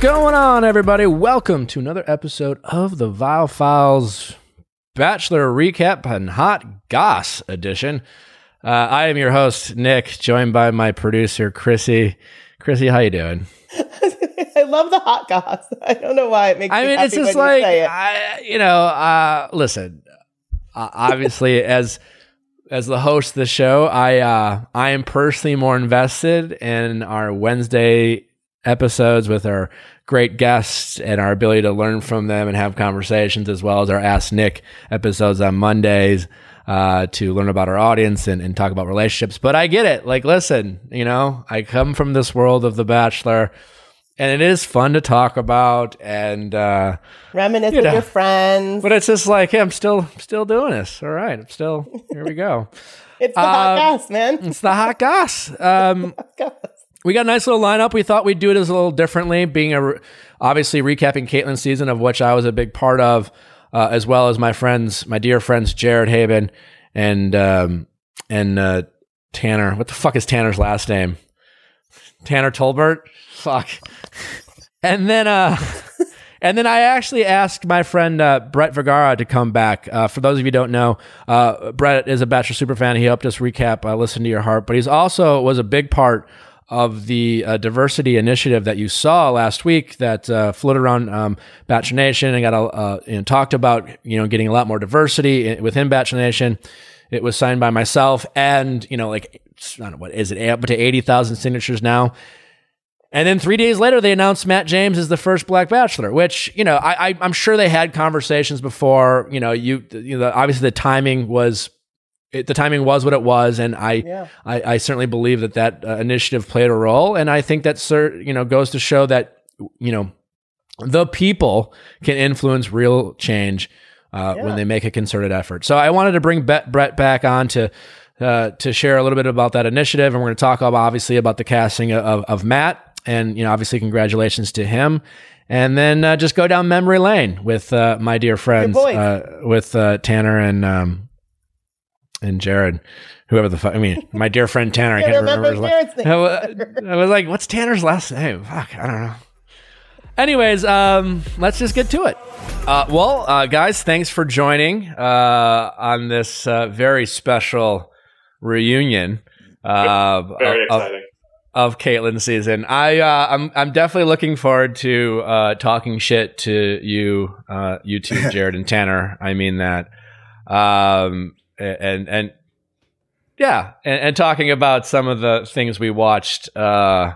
going on, everybody? Welcome to another episode of the Viall Files Bachelor Recap and Hot Goss edition. Uh, I am your host, Nick, joined by my producer, Krissy. Krissy, how you doing? I love the hot goss. I don't know why it makes. I me mean, it's just like you. I, you know. Uh, listen, uh, obviously, as as the host of the show, I uh, I am personally more invested in our Wednesday episodes with our great guests and our ability to learn from them and have conversations, as well as our Ask Nick episodes on Mondays uh, to learn about our audience and, and talk about relationships. But I get it. Like, listen, you know, I come from this world of The Bachelor. And it is fun to talk about, and uh, Reminisce you with your friends. but it's just like, hey, I'm still still doing this. All right, I'm still here. We go. it's the hot um, goss, man. It's the hot goss. Um, Hot goss. We got a nice little lineup. We thought we'd do it as a little differently, being a obviously recapping Kaitlyn's season, of which I was a big part of, uh, as well as my friends, my dear friends Jared Haibon and um, and uh, Tanner. What the fuck is Tanner's last name? Tanner Tolbert. Fuck. And then uh, and then I actually asked my friend uh, Brett Vergara to come back. Uh, for those of you who don't know, uh, Brett is a Bachelor super fan. He helped us recap uh, "Listen to Your Heart," but he's also was a big part of the uh, diversity initiative that you saw last week that uh, floated around um, Bachelor Nation and got uh, you know, talked about you know getting a lot more diversity within Bachelor Nation. It was signed by myself and you know like I don't know what is it up to eighty thousand signatures now. And then three days later, they announced Matt James as the first Black Bachelor, which you know I, I'm sure they had conversations before. You know, you you know obviously the timing was it, the timing was what it was, and I Yeah. I, I certainly believe that that uh, initiative played a role, and I think that cer- you know goes to show that you know the people can influence real change uh, Yeah. when they make a concerted effort. So I wanted to bring Bet- Brett back on to uh, to share a little bit about that initiative, and we're going to talk about, obviously about the casting of, of Matt, and you know obviously congratulations to him. And then uh, just go down memory lane with uh, my dear friends, uh, with uh, Tanner and um, and Jared, whoever the fuck. I mean, my dear friend Tanner. I Can't can't remember, remember. Jared's name. I wa- I was like, "What's Tanner's last name?" Fuck, I don't know. Anyways, um, let's just get to it. Uh, well, uh, guys, thanks for joining uh, on this uh, very special reunion uh, Very of, exciting. of Kaitlyn's season. I uh, I'm I'm definitely looking forward to uh, talking shit to you, uh, you two, Jared and Tanner. I mean that, um, and and yeah, and, and talking about some of the things we watched uh,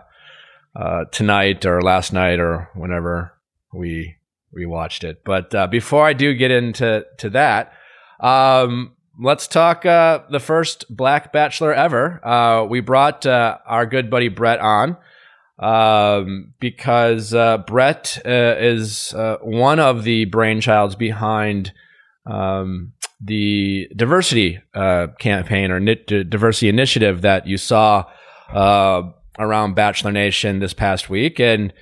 uh, tonight or last night or whenever we we watched it. But uh, before I do get into to that, um, let's talk uh, the first Black Bachelor ever. Uh, we brought uh, our good buddy Brett on um, because Brett is one of the brainchilds behind um, the diversity uh, campaign or ni- d- diversity initiative that you saw uh, around Bachelor Nation this past week, and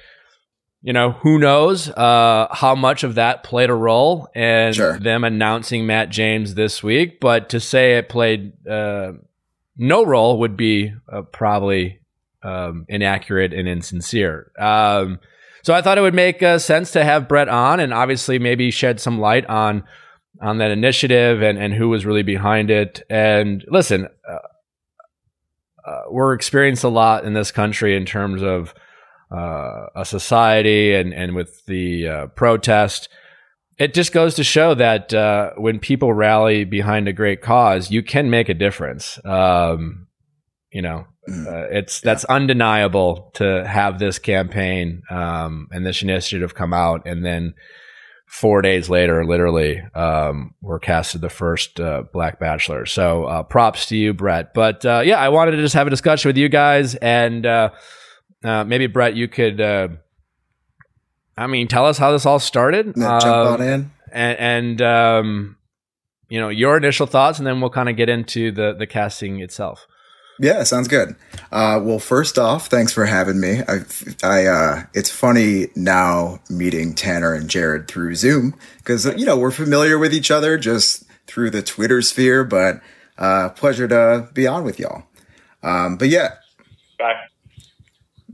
you know who knows uh, how much of that played a role in Sure. them announcing Matt James this week. But to say it played uh, no role would be uh, probably um, inaccurate and insincere. Um, so I thought it would make uh, sense to have Brett on, and obviously maybe shed some light on on that initiative and, and who was really behind it. And listen, uh, uh, we're experienced a lot in this country in terms of uh, a society and, and with the uh, protest. It just goes to show that uh, when people rally behind a great cause, you can make a difference. Um, you know, Mm. uh, it's that's undeniable to have this campaign um, and this initiative come out, and then four days later, literally, um, we're casted the first uh, Black Bachelor. So uh, props to you, Brett. But uh, yeah, I wanted to just have a discussion with you guys, and uh, uh, maybe Brett, you could, uh, I mean, tell us how this all started, jump Um, on in. and, and um, you know your initial thoughts, and then we'll kind of get into the the casting itself. Yeah, sounds good. Uh, well, first off, thanks for having me. I, I, uh, it's funny now meeting Tanner and Jared through Zoom because you know we're familiar with each other just through the Twitter sphere. But uh, pleasure to be on with y'all. Um, but yeah, Bye.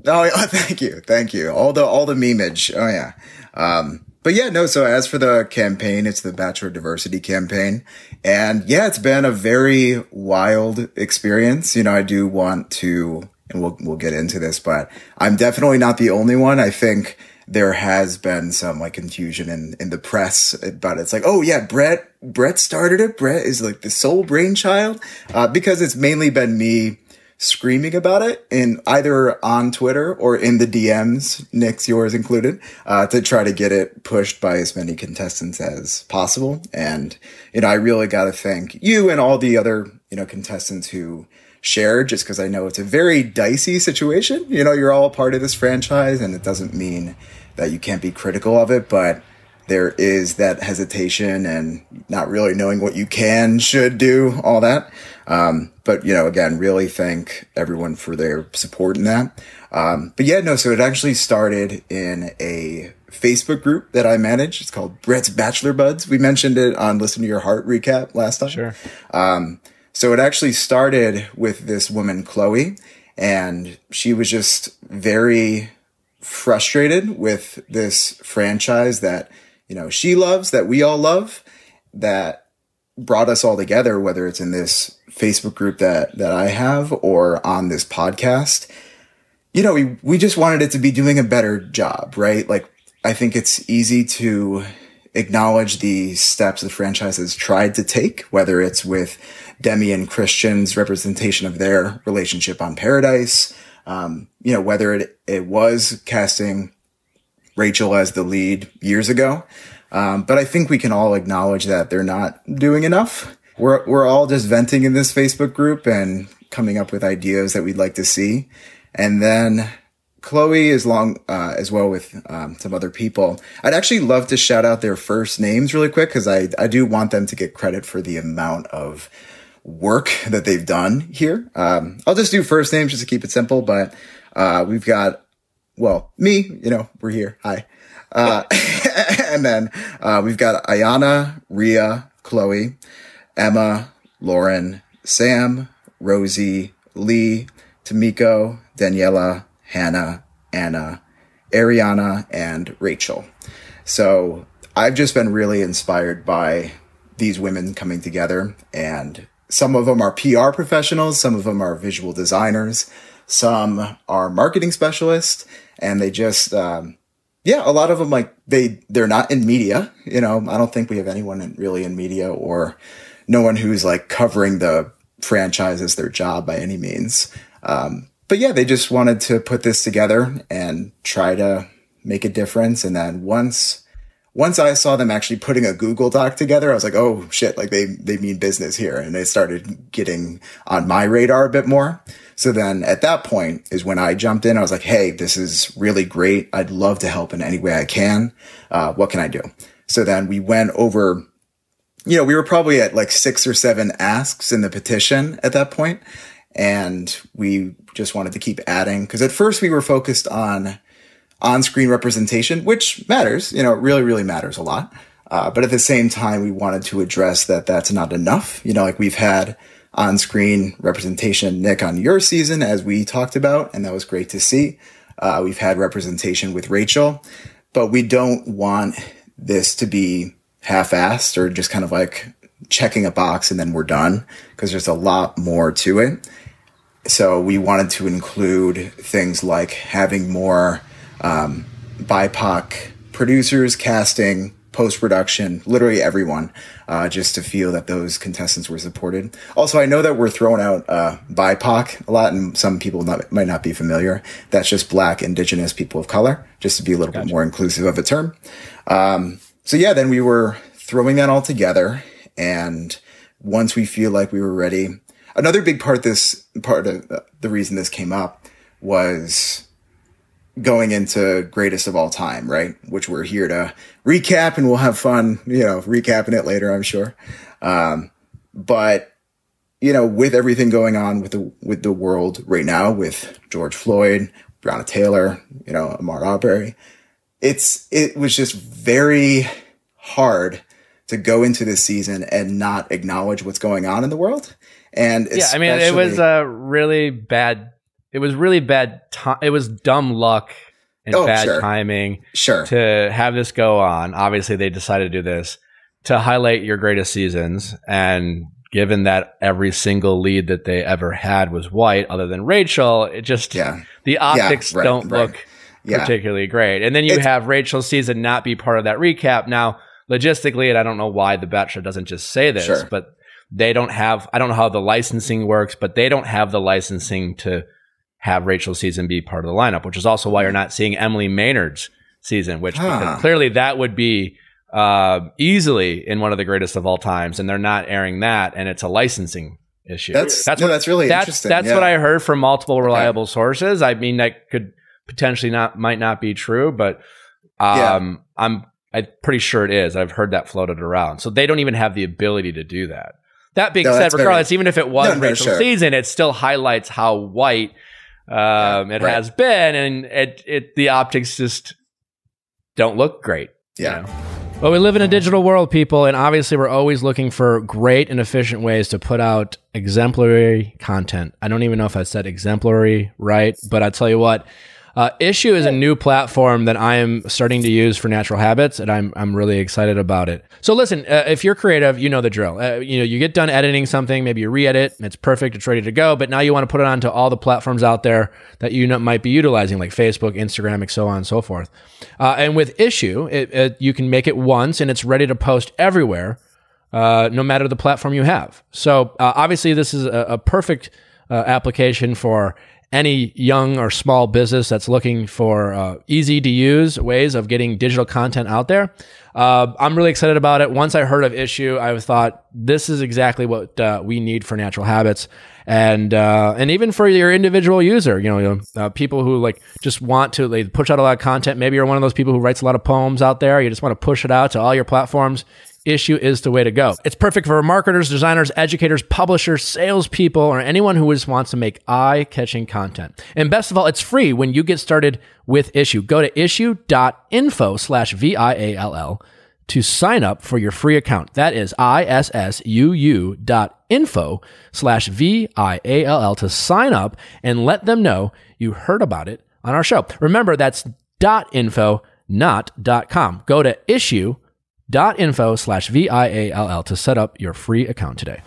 Oh, thank you, thank you. All the all the memeage. Oh yeah. Um, but yeah, no. So as for the campaign, it's the Bachelor Diversity campaign, and yeah, it's been a very wild experience. You know, I do want to, and we'll we'll get into this, but I'm definitely not the only one. I think there has been some like confusion in in the press about it. It's like, oh yeah, Brett Brett started it. Brett is like the sole brainchild, uh, because it's mainly been me screaming about it in either on Twitter or in the DMs, Nick's yours included, uh, to try to get it pushed by as many contestants as possible. And, you know, I really got to thank you and all the other, you know, contestants who shared just because I know it's a very dicey situation. You know, you're all part of this franchise and it doesn't mean that you can't be critical of it, but there is that hesitation and not really knowing what you can, should do, all that. Um, but you know, again, really thank everyone for their support in that. Um, but yeah, no, so it actually started in a Facebook group that I manage. It's called Brett's Bachelor Buds. We mentioned it on Listen to Your Heart recap last time. Sure. Um, so it actually started with this woman, Chloe, and she was just very frustrated with this franchise that, you know, she loves, that we all love, that brought us all together, whether it's in this Facebook group that that I have or on this podcast. You know, we we just wanted it to be doing a better job, right? Like I think it's easy to acknowledge the steps the franchise has tried to take, whether it's with Demi and Kristian's representation of their relationship on Paradise, um, you know, whether it, it was casting Rachel as the lead years ago. Um, but I think we can all acknowledge that they're not doing enough. We're, we're all just venting in this Facebook group and coming up with ideas that we'd like to see. And then Chloe is long, uh, as well with, um, some other people. I'd actually love to shout out their first names really quick because I, I do want them to get credit for the amount of work that they've done here. Um, I'll just do first names just to keep it simple, but, uh, we've got, well, me, you know, we're here. Hi. Uh, and then uh, we've got Ayana, Ria, Chloe, Emma, Lauren, Sam, Rosie, Lee, Tamiko, Daniela, Hannah, Anna, Ariana, and Rachel. So I've just been really inspired by these women coming together and some of them are PR professionals, some of them are visual designers, some are marketing specialists, and they just um, yeah, a lot of them like they they're not in media. You know, I don't think we have anyone in, really in media or no one who's like covering the franchise as their job by any means. Um, but yeah, they just wanted to put this together and try to make a difference. And then once once I saw them actually putting a Google Doc together, I was like, oh shit, like they they mean business here, and they started getting on my radar a bit more. So then at that point is when I jumped in. I was like, Hey, this is really great. I'd love to help in any way I can. Uh, what can I do? So then we went over, you know, we were probably at like six or seven asks in the petition at that point, And we just wanted to keep adding because at first we were focused on on-screen representation, which matters, you know, really, really matters a lot. Uh, but at the same time, we wanted to address that that's not enough. You know, like we've had on screen representation, Nick, on your season, as we talked about, and that was great to see. Uh, we've had representation with Rachel, but we don't want this to be half assed or just kind of like checking a box and then we're done because there's a lot more to it. So we wanted to include things like having more um, BIPOC producers, casting, post production, literally everyone, uh, just to feel that those contestants were supported. Also, I know that we're throwing out uh, BIPOC a lot, and some people not, might not be familiar. That's just Black, Indigenous, people of color, just to be a little gotcha. bit more inclusive of a term. Um, so yeah, then we were throwing that all together, and once we feel like we were ready, another big part this part of the reason this came up was going into greatest of all time, right? Which we're here to recap and we'll have fun, you know, recapping it later, I'm sure. Um, but you know, with everything going on with the with the world right now, with George Floyd, Breonna Taylor, you know, Ahmaud Arbery, it's it was just very hard to go into this season and not acknowledge what's going on in the world. And yeah, I mean, it was a really bad it was really bad. Ti- it was dumb luck and Oh, bad sure. timing Sure. to have this go on. Obviously, they decided to do this to highlight your greatest seasons. And given that every single lead that they ever had was white, other than Rachel, it just Yeah. the optics right, don't right. look Yeah. particularly great. And then you It's- have Rachel's season not be part of that recap. Now, logistically, and I don't know why the Bachelor doesn't just say this, Sure. but they don't have, I don't know how the licensing works, but they don't have the licensing to have Rachel's season be part of the lineup, which is also why you're not seeing Emily Maynard's season, which Huh. clearly that would be uh, easily in one of the greatest of all times, and they're not airing that, and it's a licensing issue. That's that's no, what that's really that's interesting. that's yeah. what I heard from multiple reliable sources. I mean, that could potentially not might not be true, but um, I'm I'm pretty sure it is. I've heard that floated around. So they don't even have the ability to do that. That being No, said, that's very- regardless, even if it was no, Rachel's sure. season, it still highlights how white um, it right. has been, and it it the optics just don't look great. you Yeah. know? Well, we live in a digital world, people, and obviously we're always looking for great and efficient ways to put out exemplary content. I don't even know if I said exemplary right, but I tell you what, uh, Issuu is a new platform that I am starting to use for natural habits, and I'm I'm really excited about it. So listen, uh, if you're creative, you know the drill. Uh, you know, you get done editing something, maybe you re-edit, it's perfect, it's ready to go, but now you want to put it onto all the platforms out there that you know, might be utilizing, like Facebook, Instagram, and so on and so forth. Uh, and with Issuu, it, it, you can make it once, and it's ready to post everywhere uh, no matter the platform you have. So uh, obviously, this is a, a perfect uh, application for any young or small business that's looking for uh, easy to use ways of getting digital content out there. Uh, I'm really excited about it. Once I heard of Issuu, I thought this is exactly what uh, we need for natural habits, and uh, and even for your individual user. You know, uh, people who like just want to they push out a lot of content. Maybe you're one of those people who writes a lot of poems out there. You just want to push it out to all your platforms Issuu is the way to go. It's perfect for marketers, designers, educators, publishers, salespeople, or anyone who just wants to make eye catching content. And best of all, it's free when you get started with Issuu. Go to issuu.info slash V-I-A-L-L to sign up for your free account. That is I-S-S-U-U dot info slash V-I-A-L-L to sign up and let them know you heard about it on our show. Remember, that's dot info, not dot com. Go to issuu dot info slash V-I-A-L-L to set up your free account today.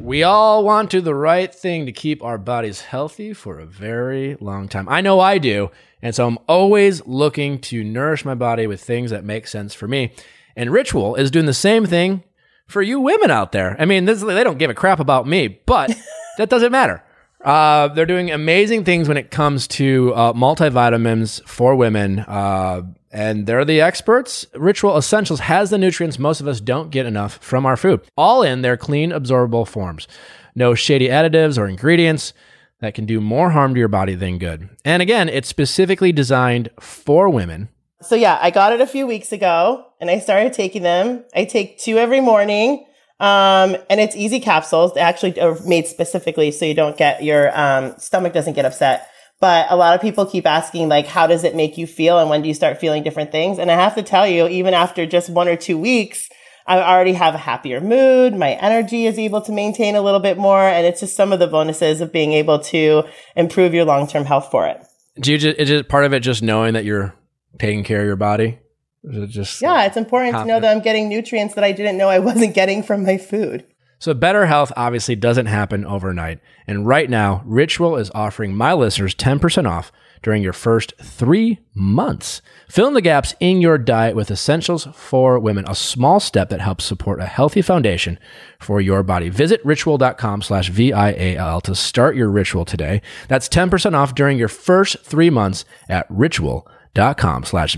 We all want to do the right thing to keep our bodies healthy for a very long time. I know I do. And so I'm always looking to nourish my body with things that make sense for me. And Ritual is doing the same thing for you women out there. I mean, this, they don't give a crap about me, but that doesn't matter. Uh, they're doing amazing things when it comes to uh, multivitamins for women, uh, and they're the experts. Ritual Essentials has the nutrients most of us don't get enough from our food, all in their clean, absorbable forms. No shady additives or ingredients that can do more harm to your body than good. And again, it's specifically designed for women. So yeah, I got it a few weeks ago and I started taking them. I take two every morning. Um, and it's easy capsules. They actually are made specifically so you don't get your um, stomach doesn't get upset. But a lot of people keep asking like, how does it make you feel and when do you start feeling different things? And I have to tell you, even after just one or two weeks, I already have a happier mood. My energy is able to maintain a little bit more. And it's just some of the bonuses of being able to improve your long-term health for it. Do you just, is it part of it just knowing that you're taking care of your body? It just Yeah, it's important to know that I'm getting nutrients that I didn't know I wasn't getting from my food. So, better health obviously doesn't happen overnight. And right now, Ritual is offering my listeners 10% off during your first three months. Fill in the gaps in your diet with essentials for women, a small step that helps support a healthy foundation for your body. Visit ritual.com slash V-I-A-L to start your ritual today. That's 10% off during your first three months at ritual.com slash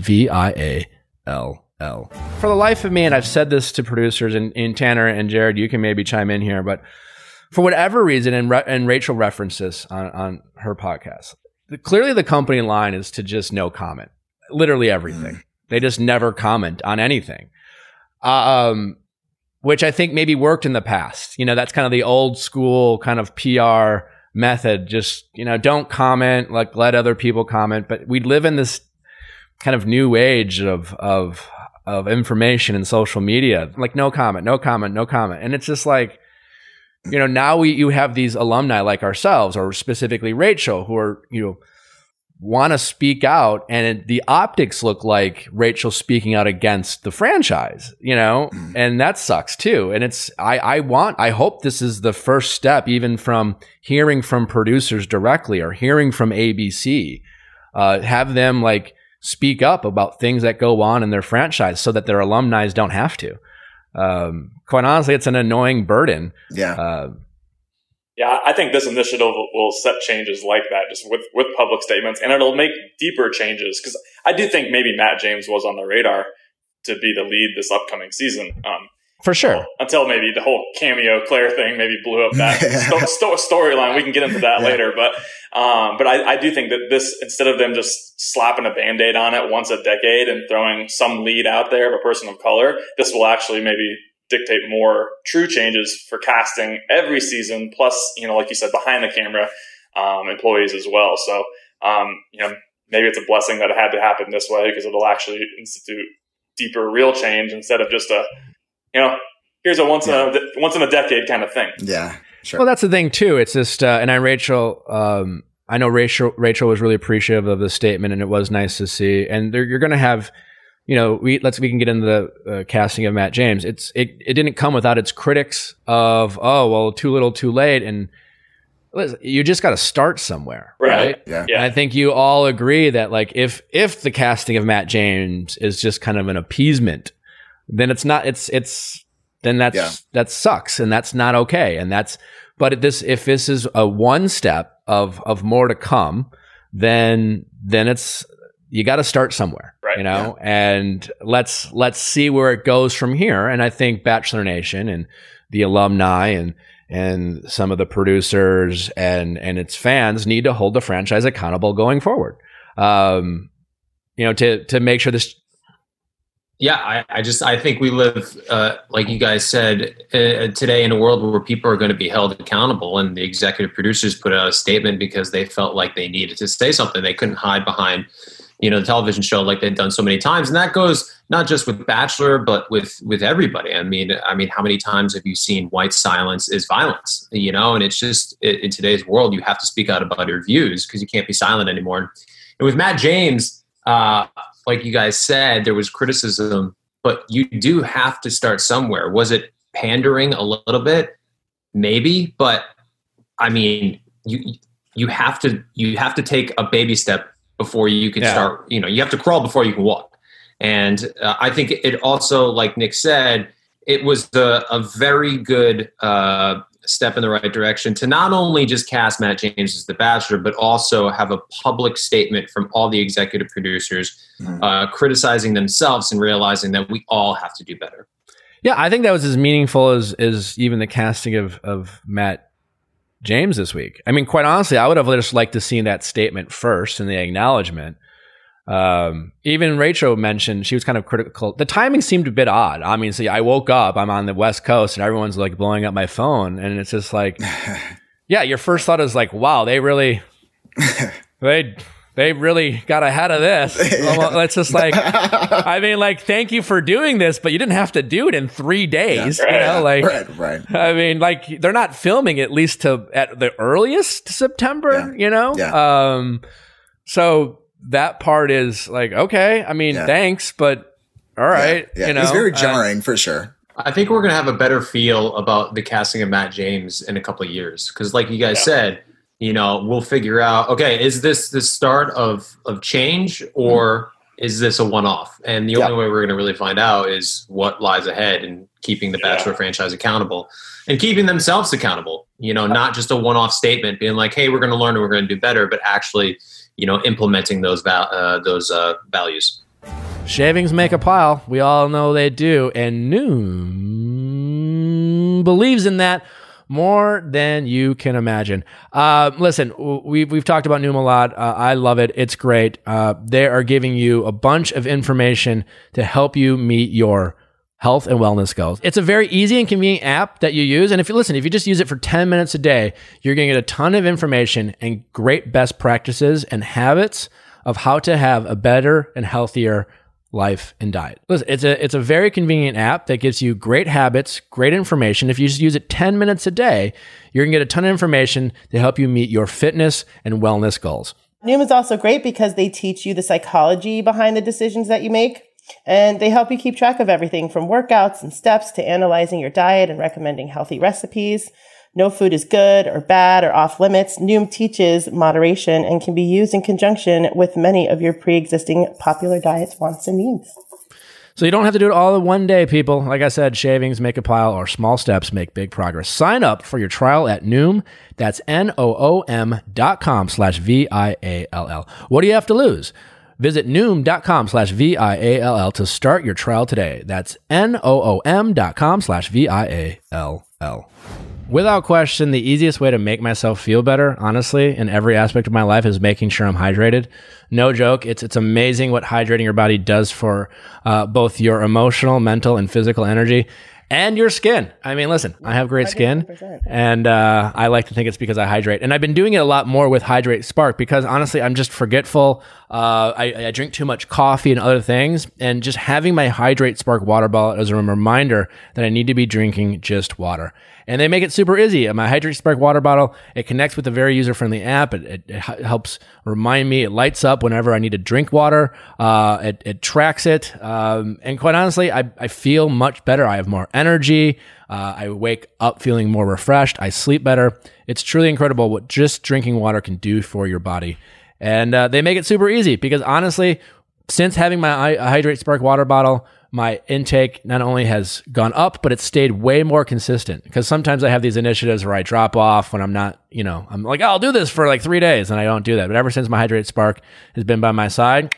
V-I-A-L-L. For the life of me, and I've said this to producers and, and Tanner and Jared, you can maybe chime in here, but for whatever reason, and, Ra- and Rachel references this on, on her podcast, the- clearly the company line is to just no comment, literally everything. They just never comment on anything, um, which I think maybe worked in the past. You know, that's kind of the old school kind of PR method. Just you know, don't comment, like let other people comment. But we live in this kind of new age of of of information and social media. Like no comment, no comment, no comment, and it's just like you know, now we you have these alumni like ourselves, or specifically Rachel, who are you know want to speak out, and it, the optics look like Rachel speaking out against the franchise, you know, and that sucks too. And it's I I want I hope this is the first step, even from hearing from producers directly or hearing from ABC, uh, have them like speak up about things that go on in their franchise so that their alumni don't have to. Um, quite honestly, it's an annoying burden. Yeah. Uh, Yeah, I think this initiative will, will set changes like that, just with, with public statements, and it'll make deeper changes. Because I do think maybe Matt James was on the radar to be the lead this upcoming season. Um, for sure. until maybe the whole cameo Claire thing maybe blew up that sto- sto- storyline. We can get into that Yeah. later, but um, but I, I do think that this instead of them just slapping a band aid on it once a decade and throwing some lead out there of a person of color, this will actually maybe dictate more true changes for casting every season. Plus, you know, like you said, behind the camera um, employees as well. So um, you know, maybe it's a blessing that it had to happen this way because it'll actually institute deeper, real change instead of just a you know, here's a once in a once in a decade kind of thing. Yeah. Sure. Well, that's the thing too. It's just, uh, and I, Rachel, um, I know Rachel, Rachel was really appreciative of the statement, and it was nice to see. And there, you're going to have, you know, we let's we can get into the uh, casting of Matt James. It's it it didn't come without its critics of oh well, too little, too late, and you just got to start somewhere, Right. right? yeah. Yeah. And I think you all agree that like if if the casting of Matt James is just kind of an appeasement, then it's not it's it's then that's Yeah. that sucks and that's not okay and that's but this if this is a one step of of more to come, then then it's you got to start somewhere, Right. you know, and let's let's see where it goes from here. And I think Bachelor Nation and the alumni and and some of the producers and and its fans need to hold the franchise accountable going forward. Um, you know, to to make sure this. Yeah, I, I just I think we live, uh, like you guys said, uh, today in a world where people are going to be held accountable, and the executive producers put out a statement because they felt like they needed to say something. They couldn't hide behind, you know, the television show like they've done so many times, and that goes not just with Bachelor, but with with everybody. I mean, I mean, how many times have you seen white silence is violence? You know, and it's just in today's world, you have to speak out about your views because you can't be silent anymore. And with Matt James. Uh, like you guys said, there was criticism, but you do have to start somewhere. Was it pandering a little bit? Maybe, but I mean, you you have to you have to take a baby step before you can Yeah. start. You know, you have to crawl before you can walk. And uh, I think it also, like Nick said, it was a, a very good uh, step in the right direction to not only just cast Matt James as the Bachelor, but also have a public statement from all the executive producers Mhm. uh, criticizing themselves and realizing that we all have to do better. Yeah, I think that was as meaningful as as even the casting of of Matt James this week. I mean, quite honestly, I would have just liked to see that statement first and the acknowledgement. Um, even Rachel mentioned she was kind of critical. The timing seemed a bit odd. I mean, see, I woke up, I'm on the West Coast, and everyone's like blowing up my phone, and it's just like, yeah, your first thought is like, wow, they really, they, they really got ahead of this. Well, it's just like, I mean, like, thank you for doing this, but you didn't have to do it in three days. you know, like, right, right. I mean, like, they're not filming at least to at the earliest September. You know, Yeah. um, so that part is like, okay. I mean, Yeah. thanks, but all right. Yeah, You know, it's very uh, jarring for sure. I think we're going to have a better feel about the casting of Matt James in a couple of years because, like you guys Yeah. said, you know, we'll figure out. Okay, is this the start of of change or is this a one off? And the Yeah. only way we're going to really find out is what lies ahead and keeping the Bachelor Yeah. franchise accountable and keeping themselves accountable. You know, not just a one off statement being like, "Hey, we're going to learn and we're going to do better," but actually, you know, implementing those val- uh, those uh, values. Shavings make a pile. We all know they do. And Noom believes in that more than you can imagine. Uh, listen, we've, we've talked about Noom a lot. Uh, I love it. It's great. Uh, they are giving you a bunch of information to help you meet your health and wellness goals. It's a very easy and convenient app that you use. And if you listen, if you just use it for 10 minutes a day, you're going to get a ton of information and great best practices and habits of how to have a better and healthier life, and diet. Listen, it's a it's a very convenient app that gives you great habits, great information. If you just use it 10 minutes a day, you're going to get a ton of information to help you meet your fitness and wellness goals. Noom is also great because they teach you the psychology behind the decisions that you make. And they help you keep track of everything from workouts and steps to analyzing your diet and recommending healthy recipes. No food is good or bad or off limits. Noom teaches moderation and can be used in conjunction with many of your pre-existing popular diets, wants, and needs. So you don't have to do it all in one day, people. Like I said, shavings make a pile or small steps make big progress. Sign up for your trial at Noom. That's N-O-O-M dot com slash V-I-A-L-L. What do you have to lose? Visit Noom.com slash V-I-A-L-L to start your trial today. That's N-O-O-M dot com slash V-I-A-L-L. Without question, the easiest way to make myself feel better, honestly, in every aspect of my life is making sure I'm hydrated. No joke. It's, it's amazing what hydrating your body does for uh, both your emotional, mental, and physical energy and your skin. I mean, listen, I have great skin, 100%. and uh, I like to think it's because I hydrate. And I've been doing it a lot more with Hidrate Spark because honestly, I'm just forgetful. Uh, I, I drink too much coffee and other things, and just having my Hidrate Spark water bottle as a reminder that I need to be drinking just water. And they make it super easy. My Hidrate Spark water bottle, it connects with a very user friendly app. It, it, it helps remind me. It lights up whenever I need to drink water. Uh, it, it tracks it. Um, and quite honestly, I, I feel much better. I have more energy. Uh, I wake up feeling more refreshed. I sleep better. It's truly incredible what just drinking water can do for your body. And uh, they make it super easy because honestly, since having my Hidrate Spark water bottle, my intake not only has gone up, but it's stayed way more consistent. Because sometimes I have these initiatives where I drop off when I'm not, you know, I'm like, oh, I'll do this for like three days, and I don't do that. But ever since my Hidrate Spark has been by my side,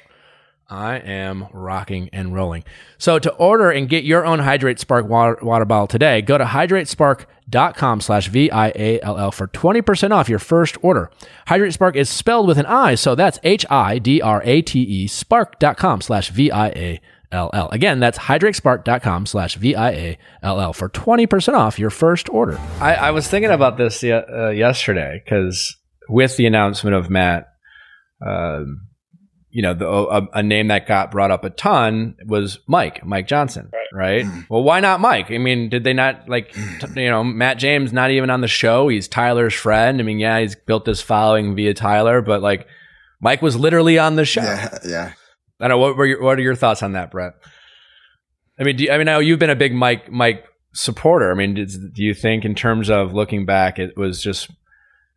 I am rocking and rolling. So to order and get your own Hidrate Spark water, water bottle today, go to hidratespark.com slash V-I-A-L-L for 20% off your first order. Hidrate Spark is spelled with an I, so that's H-I-D-R-A-T-E spark.com slash V-I-A-L-L. Again, that's hidratespark.com slash V-I-A-L-L for 20% off your first order. I, I was thinking about this uh, yesterday because with the announcement of Matt, um, you know, the, a, a name that got brought up a ton was Mike, Mike Johnson, right? Well, why not Mike? I mean, did they not like, t- you know, Matt James not even on the show? He's Tyler's friend. I mean, yeah, he's built this following via Tyler, but like, Mike was literally on the show. Yeah, yeah. I don't know. What were your, what are your thoughts on that, Brett? I mean, do you, I mean, now you've been a big Mike Mike supporter. I mean, did, do you think in terms of looking back, it was just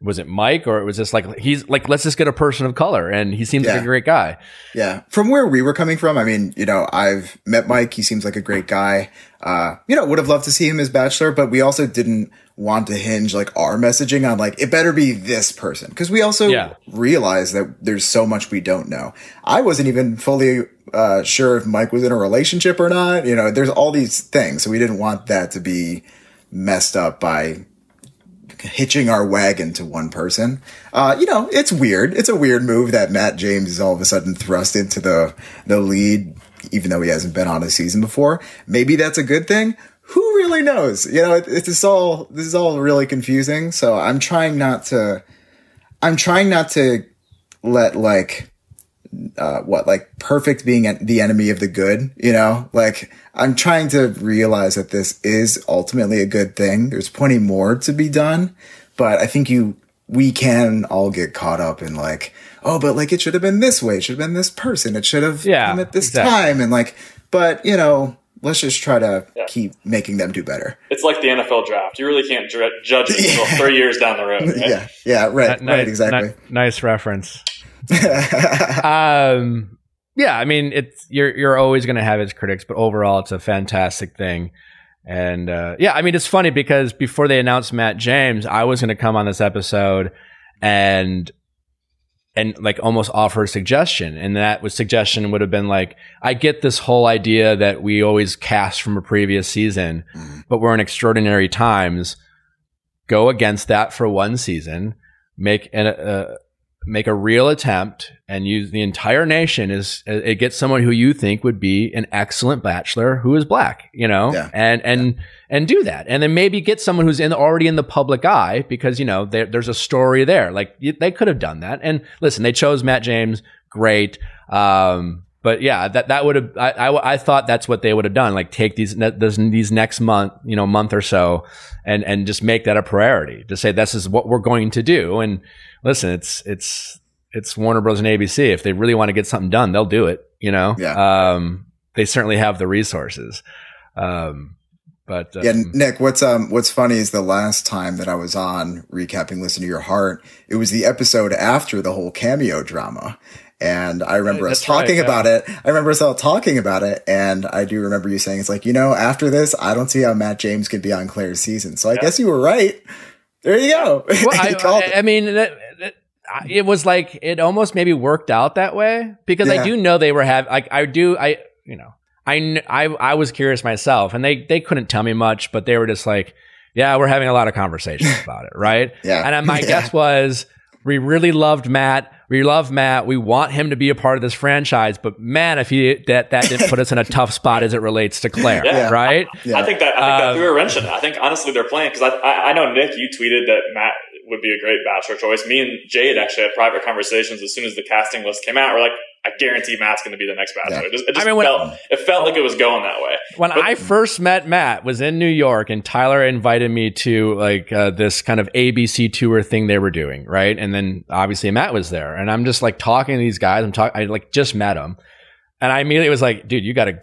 was it Mike or it was just like he's like let's just get a person of color and he seems like a great guy. Yeah. From where we were coming from, I mean, you know, I've met Mike. He seems like a great guy. Uh, you know, would have loved to see him as Bachelor, but we also didn't want to hinge like our messaging on like, it better be this person. Cause we also Yeah. realize that there's so much we don't know. I wasn't even fully, uh, sure if Mike was in a relationship or not. You know, there's all these things. So we didn't want that to be messed up by hitching our wagon to one person. Uh, you know, it's weird. It's a weird move that Matt James is all of a sudden thrust into the the lead, even though he hasn't been on a season before. Maybe that's a good thing. Who really knows? You know, it, it's all this is all really confusing. So I'm trying not to. I'm trying not to let like uh, what like perfect being the enemy of the good you know like i'm trying to realize that this is ultimately a good thing there's plenty more to be done but i think you we can all get caught up in like oh but like it should have been this way it should have been this person it should have Yeah, come at this exactly. time and like but you know let's just try to keep making them do better It's like the NFL draft. You really can't dr- judge it until three years down the road. Right? yeah yeah right Ni- right exactly ni- nice reference. um, yeah, I mean, it's you're you're always going to have its critics, but overall, it's a fantastic thing. And uh, yeah, I mean, it's funny because before they announced Matt James, I was going to come on this episode and and like almost offer a suggestion, and that was suggestion would have been like, I get this whole idea that we always cast from a previous season, but we're in extraordinary times. Go against that for one season, make an, uh, make a real attempt and use the entire nation is it gets someone who you think would be an excellent bachelor who is black, you know, Yeah. and and and do that, and then maybe get someone who's in already in the public eye because you know there, there's a story there. Like they could have done that, and listen, they chose Matt James, great. Um, but yeah, that that would have I, I, I thought that's what they would have done. Like take these these these next month, you know, month or so, and and just make that a priority to say this is what we're going to do. And listen, it's it's it's Warner Bros. and ABC. If they really want to get something done, they'll do it. You know, Yeah. Um, they certainly have the resources. Um, but Yeah, um, Nick, what's um what's funny is the last time that I was on recapping Listen to Your Heart, it was the episode after the whole cameo drama. And I remember us that's right, talking yeah. about it. I remember us all talking about it, and I do remember you saying it's like, you know, after this, I don't see how Matt James could be on Claire's season. So I guess you were right. There you go. well, I, I. I mean, that, that- it was like it almost maybe worked out that way because Yeah. I do know they were having like I do I you know I, I I was curious myself and they they couldn't tell me much but they were just like yeah we're having a lot of conversations about it right Yeah. and uh, my Yeah. guess was we really loved Matt we love Matt we want him to be a part of this franchise but man if he that that didn't put us in a tough spot as it relates to Claire Yeah. right Yeah. I think that I think that Um, threw a wrench in it. I think honestly they're playing because I, I I know Nick, you tweeted that Matt would be a great bachelor choice. Me and Jade actually had private conversations as soon as the casting list came out. We're like, I guarantee Matt's going to be the next bachelor. Yeah. It just, it just I mean, when- felt it felt like it was going that way. when But- I first met Matt was in New York and Tyler invited me to like uh, this kind of ABC tour thing they were doing, right? And then obviously Matt was there and I'm just like talking to these guys. I'm talking I like just met him. And I immediately was like, dude, you got to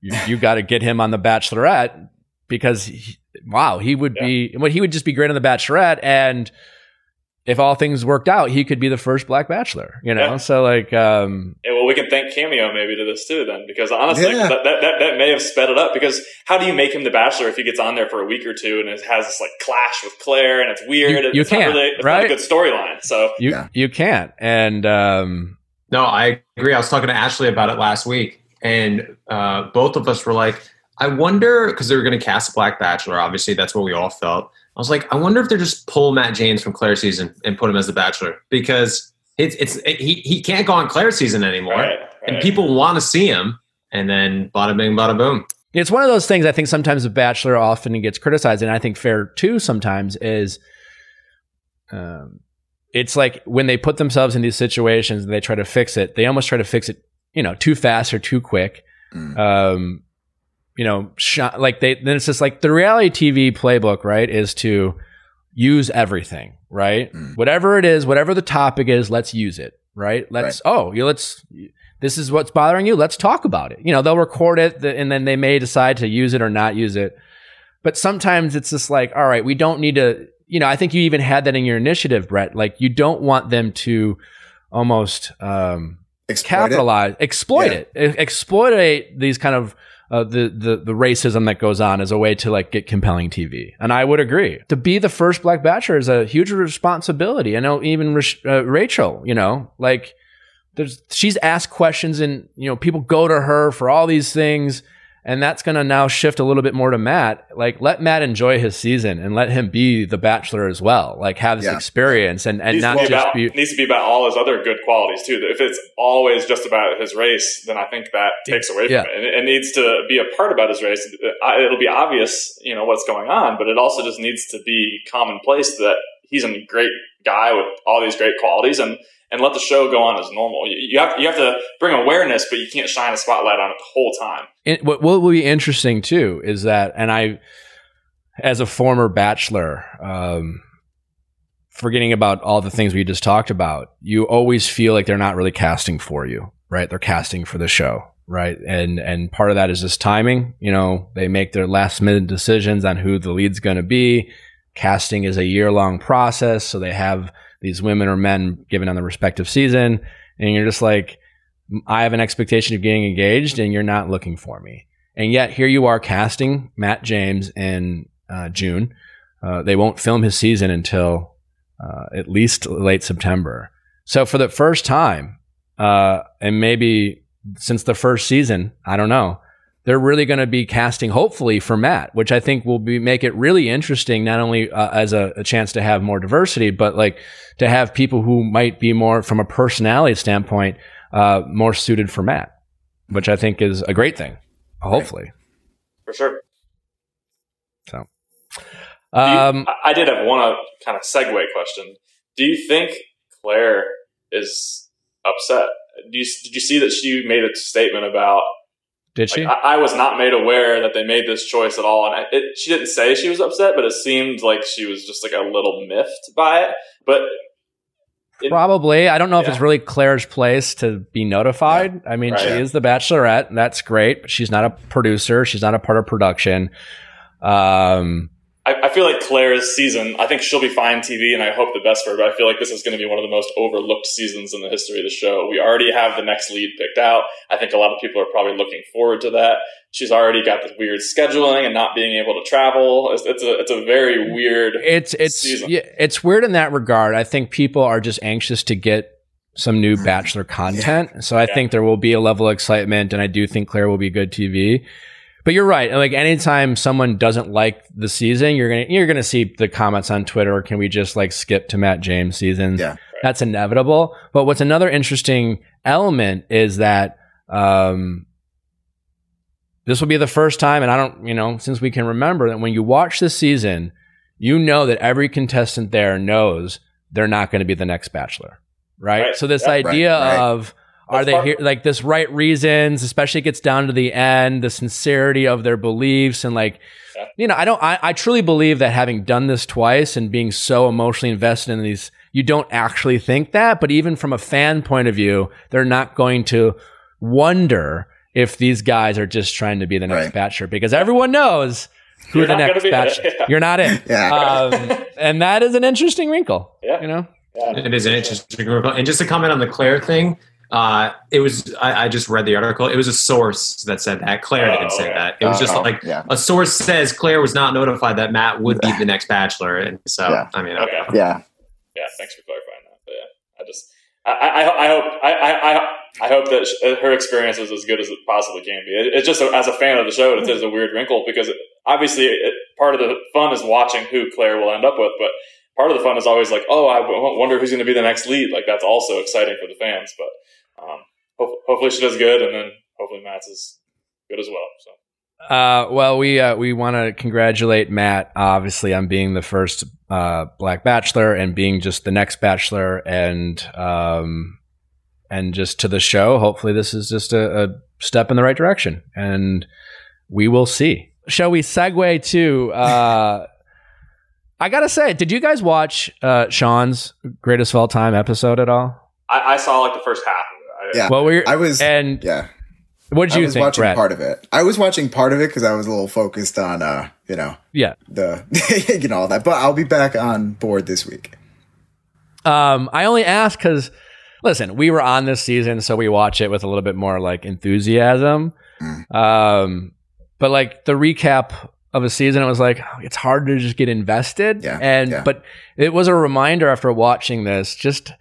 you, you got to get him on the bachelorette because he, wow, he would be well, he would just be great on the bachelorette and if all things worked out, he could be the first black bachelor, you know? Yeah. So like um Yeah, well, we can thank Cameo maybe to this too, then, because honestly, Yeah. that, that, that, that may have sped it up. Because how do you make him the Bachelor if he gets on there for a week or two and it has this like clash with Claire and it's weird? You- you it's can't, really, it's right? not a good storyline. So you Yeah. you can't. And um No, I agree. I was talking to Ashley about it last week, and uh, both of us were like, I wonder, because they were going to cast a Black Bachelor. Obviously, that's what we all felt. I was like, I wonder if they just pull Matt James from Claire season and put him as the Bachelor because it's it's he he can't go on Claire season anymore, right, and people want to see him. And then bada bing, bada boom. It's one of those things I think sometimes the Bachelor often gets criticized, and I think fair too sometimes is um, it's like when they put themselves in these situations and they try to fix it, they almost try to fix it, you know, too fast or too quick. Mm. Um, you know, sh- like they then it's just like the reality TV playbook, right? Is to use everything, right? Mm. Whatever it is, whatever the topic is, let's use it, right? Let's oh, you let's this is what's bothering you. Let's talk about it. You know, they'll record it and then they may decide to use it or not use it. But sometimes it's just like, all right, we don't need to, you know, I think you even had that in your initiative, Brett. Like you don't want them to almost um, Exploit it. capitalize, exploit Yeah. it, exploit these kind of uh, the, the the racism that goes on as a way to like get compelling TV. And I would agree to be the first black bachelor is a huge responsibility. I know even uh, Rachel, you know, like there's she's asked questions and you know people go to her for all these things and that's going to now shift a little bit more to Matt. Like let Matt enjoy his season and let him be the bachelor as well. Like have this Yeah. experience and and not be just about, be needs to be about all his other good qualities too. If it's always just about his race, then I think that takes away from Yeah. it. And it, it needs to be a part about his race. Uh, it'll be obvious, you know, what's going on, but it also just needs to be commonplace that he's a great guy with all these great qualities and. And let the show go on as normal. You, you have you have to bring awareness, but you can't shine a spotlight on it the whole time. what what will be interesting too is that, and I, as a former bachelor, um, forgetting about all the things we just talked about, you always feel like they're not really casting for you, right? They're casting for the show, right? And and part of that is just timing. You know, they make their last minute decisions on who the lead's going to be. Casting is a year long process, so they have these women or men given on the respective season, and you're just like, I have an expectation of getting engaged, and you're not looking for me. And yet here you are casting Matt James in uh, June. Uh, they won't film his season until uh, at least late September. So for the first time, uh, and maybe since the first season, I don't know, they're really going to be casting hopefully for Matt, which I think will be make it really interesting, not only uh, as a, a chance to have more diversity, but like to have people who might be more from a personality standpoint, uh, more suited for Matt, which I think is a great thing. Hopefully. For sure. So, you- um, I, I did have one uh, kind of segue question. Do you think Claire is upset do you, did you see that she made a statement about? Did she? Like, I, I, was not made aware that they made this choice at all, and I, it, she didn't say she was upset, but it seemed like she was just like a little miffed by it. But it, Probably. I don't know yeah. if it's really Claire's place to be notified. Yeah. I mean, right, she yeah. is the Bachelorette, and that's great. But she's not a producer. She's not a part of production. Um, I, I, feel like Claire's season, I think she'll be fine TV and I hope the best for her, but I feel like this is going to be one of the most overlooked seasons in the history of the show. We already have the next lead picked out. I think a lot of people are probably looking forward to that. She's already got this weird scheduling and not being able to travel. It's, it's a, it's a very weird It's, it's, season. Yeah, it's weird in that regard. I think people are just anxious to get some new Bachelor content. Yeah. So I yeah. think there will be a level of excitement and I do think Claire will be good TV. But you're right. Like anytime someone doesn't like the season, you're gonna you're gonna see the comments on Twitter. Can we just like skip to Matt James season? Yeah, that's inevitable. But what's another interesting element is that um, this will be the first time, and I don't, you know, since we can remember that when you watch this season, you know that every contestant there knows they're not going to be the next Bachelor, right? right. So this yeah, idea right, right. of are they here like this right reasons especially it gets down to the end the sincerity of their beliefs and like yeah. you know i don't I, I truly believe that having done this twice and being so emotionally invested in these you don't actually think that but even from a fan point of view they're not going to wonder if these guys are just trying to be the next right. bachelor because everyone knows who You're the next bachelor yeah. You're not in. yeah. Um, and that is an interesting wrinkle. Yeah. You know? Yeah. It is an interesting wrinkle. And just to comment on the Claire thing, uh, it was I, I, just read the article. It was a source that said that. Claire oh, didn't say okay. that. It was just oh, like yeah. a source says Claire was not notified that Matt would be the next Bachelor, and so yeah. I mean, okay. yeah, yeah. Thanks for clarifying that. But yeah, I just I, I, I hope I, I, I hope that her experience is as good as it possibly can be. It, it's just as a fan of the show, it is a weird wrinkle because it, obviously it, part of the fun is watching who Claire will end up with, but part of the fun is always like, oh, I wonder who's going to be the next lead. Like that's also exciting for the fans, but um, ho- hopefully she does good, and then hopefully Matt's is good as well. So. Uh, well, we uh, we want to congratulate Matt, obviously, on being the first uh, Black Bachelor and being just the next Bachelor, and um, and just to the show. Hopefully, this is just a, a step in the right direction, and we will see. Shall we segue to? Uh, I gotta say, did you guys watch uh, Sean's greatest of all time episode at all? I, I saw like the first half yeah. What were I was and yeah. What did you I was think, watching Brett? part of it. I was watching part of it because I was a little focused on uh, you know, yeah, the you know all that. But I'll be back on board this week. Um, I only asked because listen, we were on this season, so we watch it with a little bit more like enthusiasm. Mm. Um, but like the recap of a season, it was like it's hard to just get invested. Yeah, and yeah. but it was a reminder after watching this, just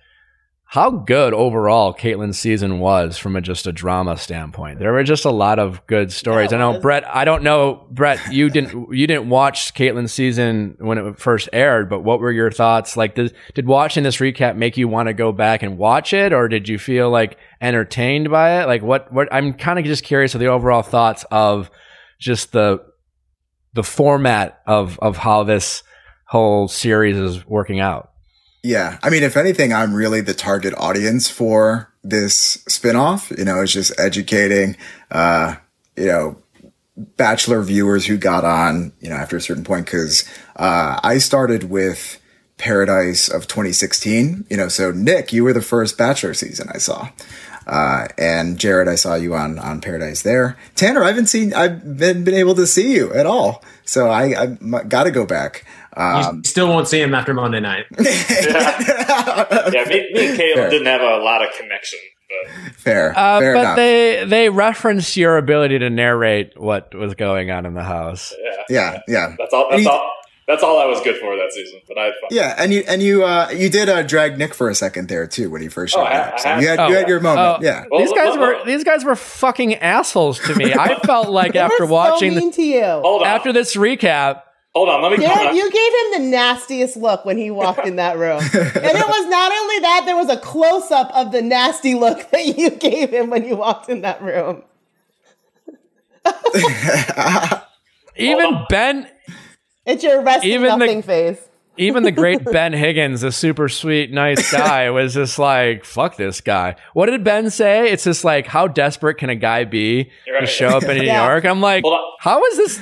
how good overall Kaitlyn's season was from a, just a drama standpoint. There were just a lot of good stories. Yeah, I know Brett. I don't know Brett. You didn't you didn't watch Kaitlyn's season when it first aired, but what were your thoughts? Like, did, did watching this recap make you want to go back and watch it, or did you feel like entertained by it? Like, what? What? I'm kind of just curious of the overall thoughts of just the the format of of how this whole series is working out. Yeah. I mean, if anything, I'm really the target audience for this spinoff. You know, it's just educating, uh, you know, bachelor viewers who got on, you know, after a certain point. Cause, uh, I started with Paradise of 2016, you know, so Nick, you were the first bachelor season I saw. Uh, and Jared, I saw you on, on Paradise there. Tanner, I haven't seen, I've been, been able to see you at all. So I, I got to go back. Um, you still won't see him after Monday night. yeah, yeah me, me, and Caleb Fair. didn't have a lot of connection. But. Fair, uh, Fair but enough. they they referenced your ability to narrate what was going on in the house. Yeah, yeah, yeah. That's all. That's all. That's all I was good for that season, but I had fun. Yeah, and you and you uh, you did uh, drag Nick for a second there too when he first showed oh, up. So you had oh, you had your moment. Oh, yeah, well, these guys were these guys were fucking assholes to me. I felt like after watching so the, you. Hold on. after this recap Hold on, let me. Yeah, you gave him the nastiest look when he walked in that room, and it was not only that there was a close up of the nasty look that you gave him when you walked in that room. Even Ben, it's your resting even nothing the, face. even the great Ben Higgins, the super sweet, nice guy, was just like, fuck this guy. What did Ben say? It's just like, how desperate can a guy be Right. to show up in New Yeah. York? I'm like, how is this?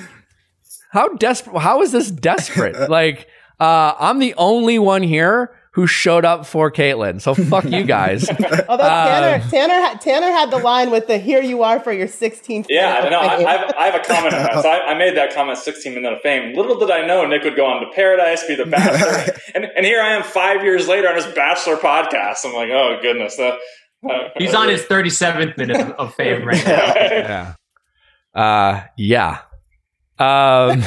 How desperate? How is this desperate? like, uh, I'm the only one here who showed up for Kaitlyn. So fuck you guys. Although Tanner, Tanner, had, Tanner had the line with the "Here you are for your 16th." Yeah, minute I know. I. I, have, I have a comment on that. So I, I made that comment 16 minute of fame. Little did I know Nick would go on to Paradise, be the Bachelor, and, and here I am five years later on his Bachelor podcast. I'm like, oh goodness, uh, uh, He's on his 37th minute of- of fame right now. yeah. Uh, yeah. Um,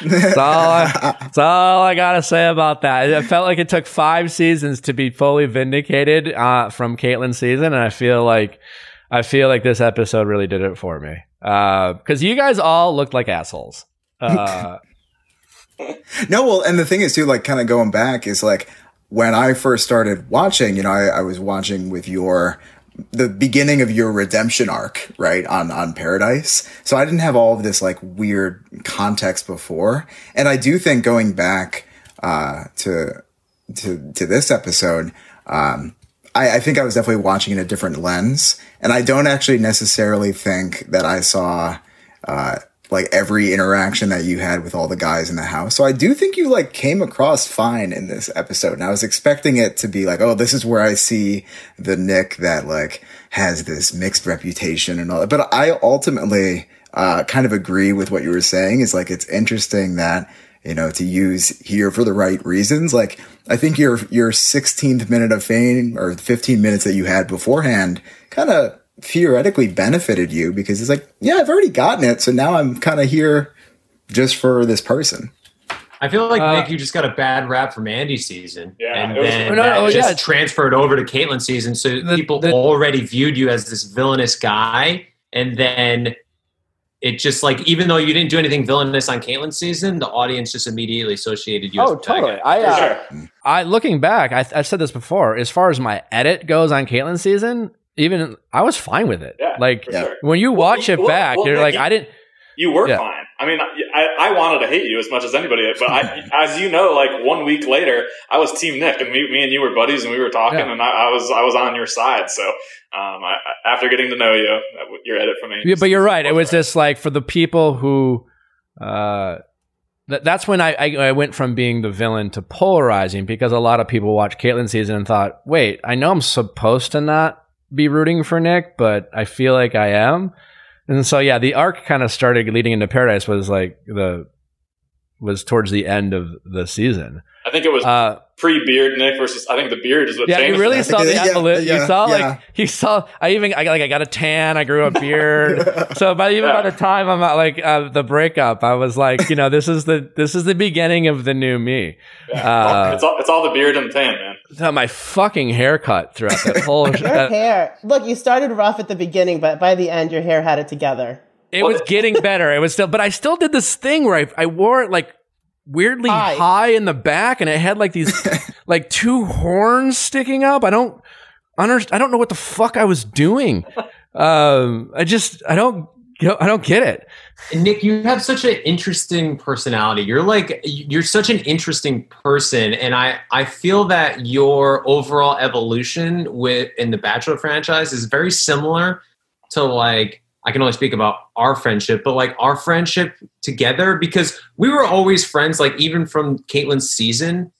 that's all, I, that's all I gotta say about that. It felt like it took five seasons to be fully vindicated uh, from Kaitlyn's season, and I feel like I feel like this episode really did it for me. Because you guys all looked like assholes. Uh, No, well, and the thing is too, like, kind of going back is like when I first started watching. You know, I, I was watching with your the beginning of your redemption arc, right on on Paradise. So I didn't have all of this like weird context before, and I do think going back uh, to to to this episode. Um, I, I think I was definitely watching in a different lens, and I don't actually necessarily think that I saw uh, like every interaction that you had with all the guys in the house. So I do think you like came across fine in this episode, and I was expecting it to be like, oh, this is where I see the Nick that like has this mixed reputation and all that. But I ultimately uh, kind of agree with what you were saying. Is like it's interesting that you know, to use here for the right reasons. Like, I think your, your 16th minute of fame or 15 minutes that you had beforehand kind of theoretically benefited you because it's like, yeah, I've already gotten it. So now I'm kind of here just for this person. I feel like Uh, Nick, you just got a bad rap from Andi season, Yeah, and it was- then No, oh, just yeah. transferred over to Kaitlyn's season. So The- people the- already viewed you as this villainous guy, and then it just like even though you didn't do anything villainous on Kaitlyn's season, the audience just immediately associated you. oh, as totally. I, For uh, sure. I looking back, I, I said this before. As far as my edit goes on Kaitlyn's season, even I was fine with it. Yeah, like sure. when you watch it well, back, well, you're like, you- I didn't. You were Yeah. fine. I mean, I, I wanted to hate you as much as anybody, but I, as you know, like one week later, I was Team Nick, and me, me and you were buddies, and we were talking, Yeah. and I, I was I was on your side. So, um, I, after getting to know you, your edit for me. Yeah, but you're right. It was just like for the people who. Uh, th- that's when I, I went from being the villain to polarizing because a lot of people watched Kaitlyn's season and thought, wait, I know I'm supposed to not be rooting for Nick, but I feel like I am. And so yeah, the arc kind of started leading into Paradise was like the was towards the end of the season. I think it was Uh, pre beard Nick versus. I think the beard is what yeah, you really saw the Yeah, evolu- yeah, you saw yeah. like you saw. I even I got like I got a tan. I grew a beard. so by even by the time I'm at like uh, the breakup, I was like, you know, this is the this is the beginning of the new me. Uh, it's all it's all the beard and the tan, man. So my fucking haircut throughout that whole. your that- hair. Look, you started rough at the beginning, but by the end, your hair had it together. it was getting better. It was still, but I still did this thing where I, I wore it like weirdly High. high in the back, and it had like these like two horns sticking up. I don't understand. I don't know what the fuck I was doing. Um, I just I don't I don't get it. Nick, you have such an interesting personality. You're like you're such an interesting person, and I I feel that your overall evolution with in the Bachelor franchise is very similar to like I can only speak about our friendship, but like our friendship together because we were always friends. Like even from Kaitlyn's season,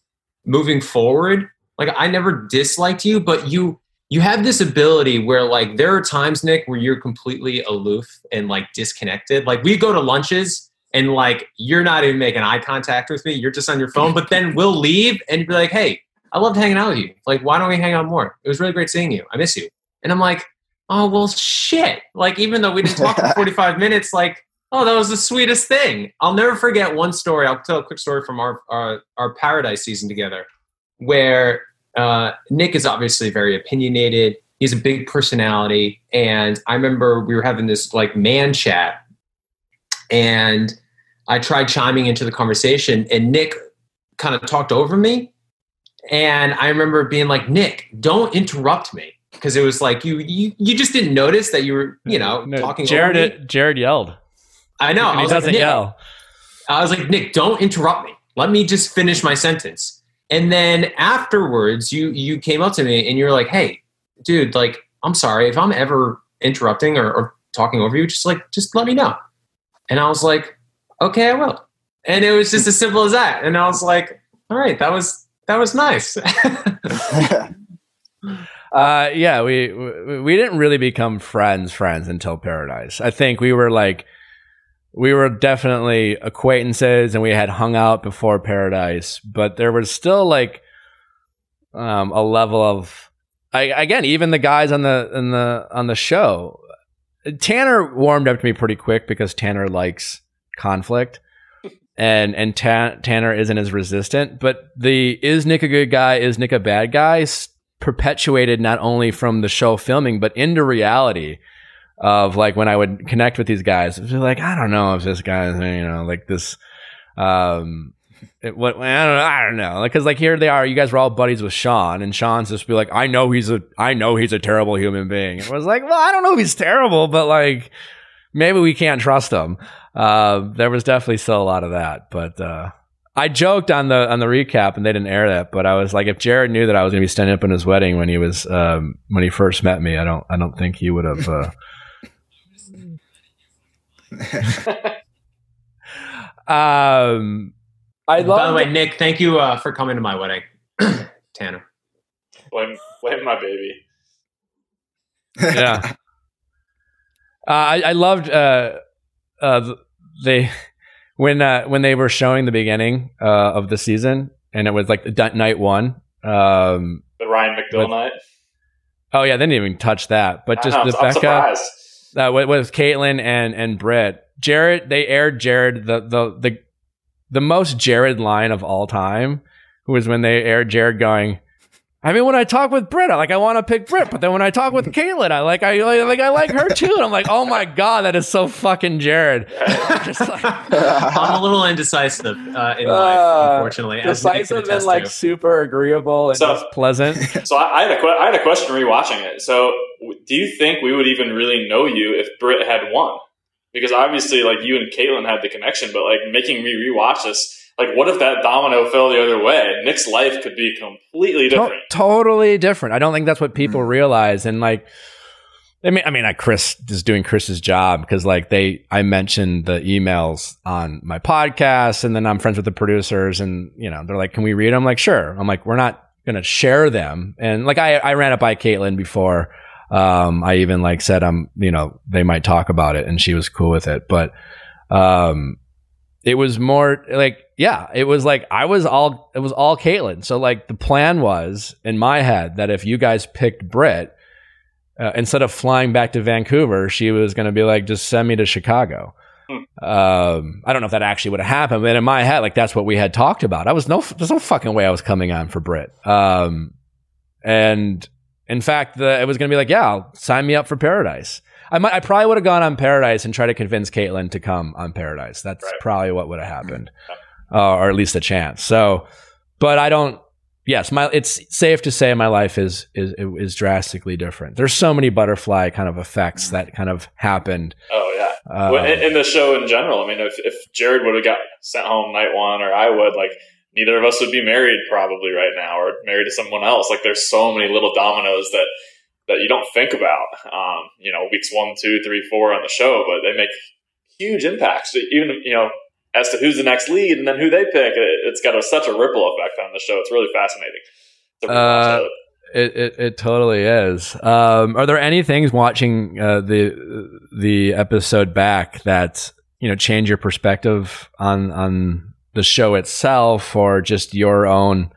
moving forward, like I never disliked you, but you you have this ability where like there are times nick where you're completely aloof and like disconnected. Like we go to lunches and like you're not even making eye contact with me. You're just on your phone but then we'll leave and be like hey i loved hanging out with you. Like why don't we hang out more? It was really great seeing you. I miss you. And i'm like oh well shit. Like even though we didn't talk for 45 minutes like oh that was the sweetest thing. I'll never forget one story. I'll tell a quick story from our our, our paradise season together where uh, Nick is obviously very opinionated. He's a big personality, and I remember we were having this like man chat, and I tried chiming into the conversation, and Nick kind of talked over me, and I remember being like, "Nick, don't interrupt me," because it was like you you you just didn't notice that you were you know No, talking. Jared over me. Jared yelled. I know. And he doesn't Nick, yell. I was like, Nick, don't interrupt me. let me just finish my sentence. And then afterwards, you you came up to me and you're like, "Hey, dude, like, I'm sorry if I'm ever interrupting or, or talking over you. Just like, just let me know." And I was like, "Okay, I will." And it was just as simple as that. And I was like, "All right, that was that was nice." Uh, yeah, we, we we didn't really become friends friends until Paradise. I think we were like we were definitely acquaintances and we had hung out before Paradise, but there was still like um, a level of I, again, even the guys on the in the on the show. Tanner warmed up to me pretty quick because Tanner likes conflict. And and Ta- Tanner isn't as resistant, but the is Nick a good guy? Is Nick a bad guy? perpetuated not only from the show filming, but into reality of like when I would connect with these guys, it was like, I don't know if this guy you know, like this, um, it, what I don't know, I don't know, like because like here they are, you guys were all buddies with Shawn, and Shawn's just be like, I know he's a, I know he's a terrible human being. It was like, well, I don't know if he's terrible, but like maybe we can't trust him. Uh, there was definitely still a lot of that, but uh, I joked on the on the recap, and they didn't air that. But I was like, if Jared knew that I was going to be standing up in his wedding when he was um, when he first met me, I don't I don't think he would have. Uh... um, I love. By the way, Nick, thank you uh, for coming to my wedding, Tanner. Blame blame my baby. yeah, uh, I I loved uh, uh, they when uh, when they were showing the beginning uh, of the season, and it was like the night one. Um, the Ryan McDill with, night. Oh yeah, they didn't even touch that. But just know, Rebecca, uh, with, with Kaitlyn and and Britt, Jared, they aired Jared the the the the most Jared line of all time, was when they aired Jared going. I mean, when I talk with Britt, I like I want to pick Britt, but then when I talk with Kaitlyn, I like I like I like her too, and I'm like, oh my god, that is so fucking Jared. Like, I'm a little indecisive uh, in life, uh, unfortunately. Decisive and like to. super agreeable and so, pleasant. So I, I, had a I had a question rewatching it. So do you think we would even really know you if Britt had won? Because obviously, like you and Kaitlyn had the connection, but like making me rewatch this like what if that domino fell the other way? Nick's life could be completely different. To- totally different. I don't think that's what people mm. realize. And like, I mean, I mean, I, Chris is doing Chris's job because like they, I mentioned the emails on my podcast, and then I'm friends with the producers, and you know, they're like, "Can we read them?" I'm like, "Sure." I'm like, "We're not gonna share them," and like I, I ran it by Kaitlyn before. Um, I even like said, I'm, you know, they might talk about it, and she was cool with it, but, um, it was more like yeah, it was like I was all it was all Kaitlyn. So like the plan was in my head that if you guys picked Britt uh, instead of flying back to Vancouver, she was going to be like, just send me to Chicago. Hmm. Um, I don't know if that actually would have happened, but in my head, like that's what we had talked about. I was no, there's no fucking way I was coming on for Britt. Um, and in fact, the, it was going to be like, yeah, sign me up for Paradise. I might, I probably would have gone on Paradise and tried to convince Kaitlyn to come on Paradise. That's right. probably what would have happened, uh, or at least a chance. So, but I don't. Yes, my it's safe to say my life is is is drastically different. There's so many butterfly kind of effects that kind of happened. Oh yeah, uh, well, in, in, the show in general. I mean, if if Jared would have got sent home night one, or I would, like neither of us would be married probably right now, or married to someone else. Like there's so many little dominoes that that you don't think about. Um, you know, weeks one, two, three, four on the show, but they make huge impacts. Even you know, as to who's the next lead and then who they pick, it, has got a, such a ripple effect on the show. It's really fascinating. Uh, it, it, it totally is. Um, are there any things watching uh, the the episode back that you know change your perspective on on the show itself, or just your own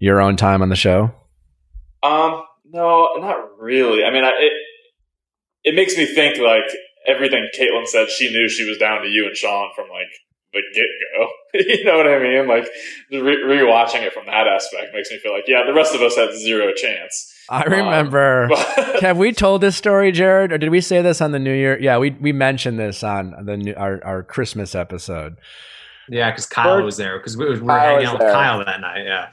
your own time on the show? Um, no, not really. I mean, I, it it makes me think like everything Kaitlyn said. She knew she was down to you and Shawn from like the get go. you know what I mean? Like re- rewatching it from that aspect makes me feel like yeah, the rest of us had zero chance. I remember. Um, have we told this story, Jared, or did we say this on the New Year? Yeah, we we mentioned this on the new, our our Christmas episode. Yeah, because Kyle was there because we, we, were hanging out with there. Kyle that night. Yeah.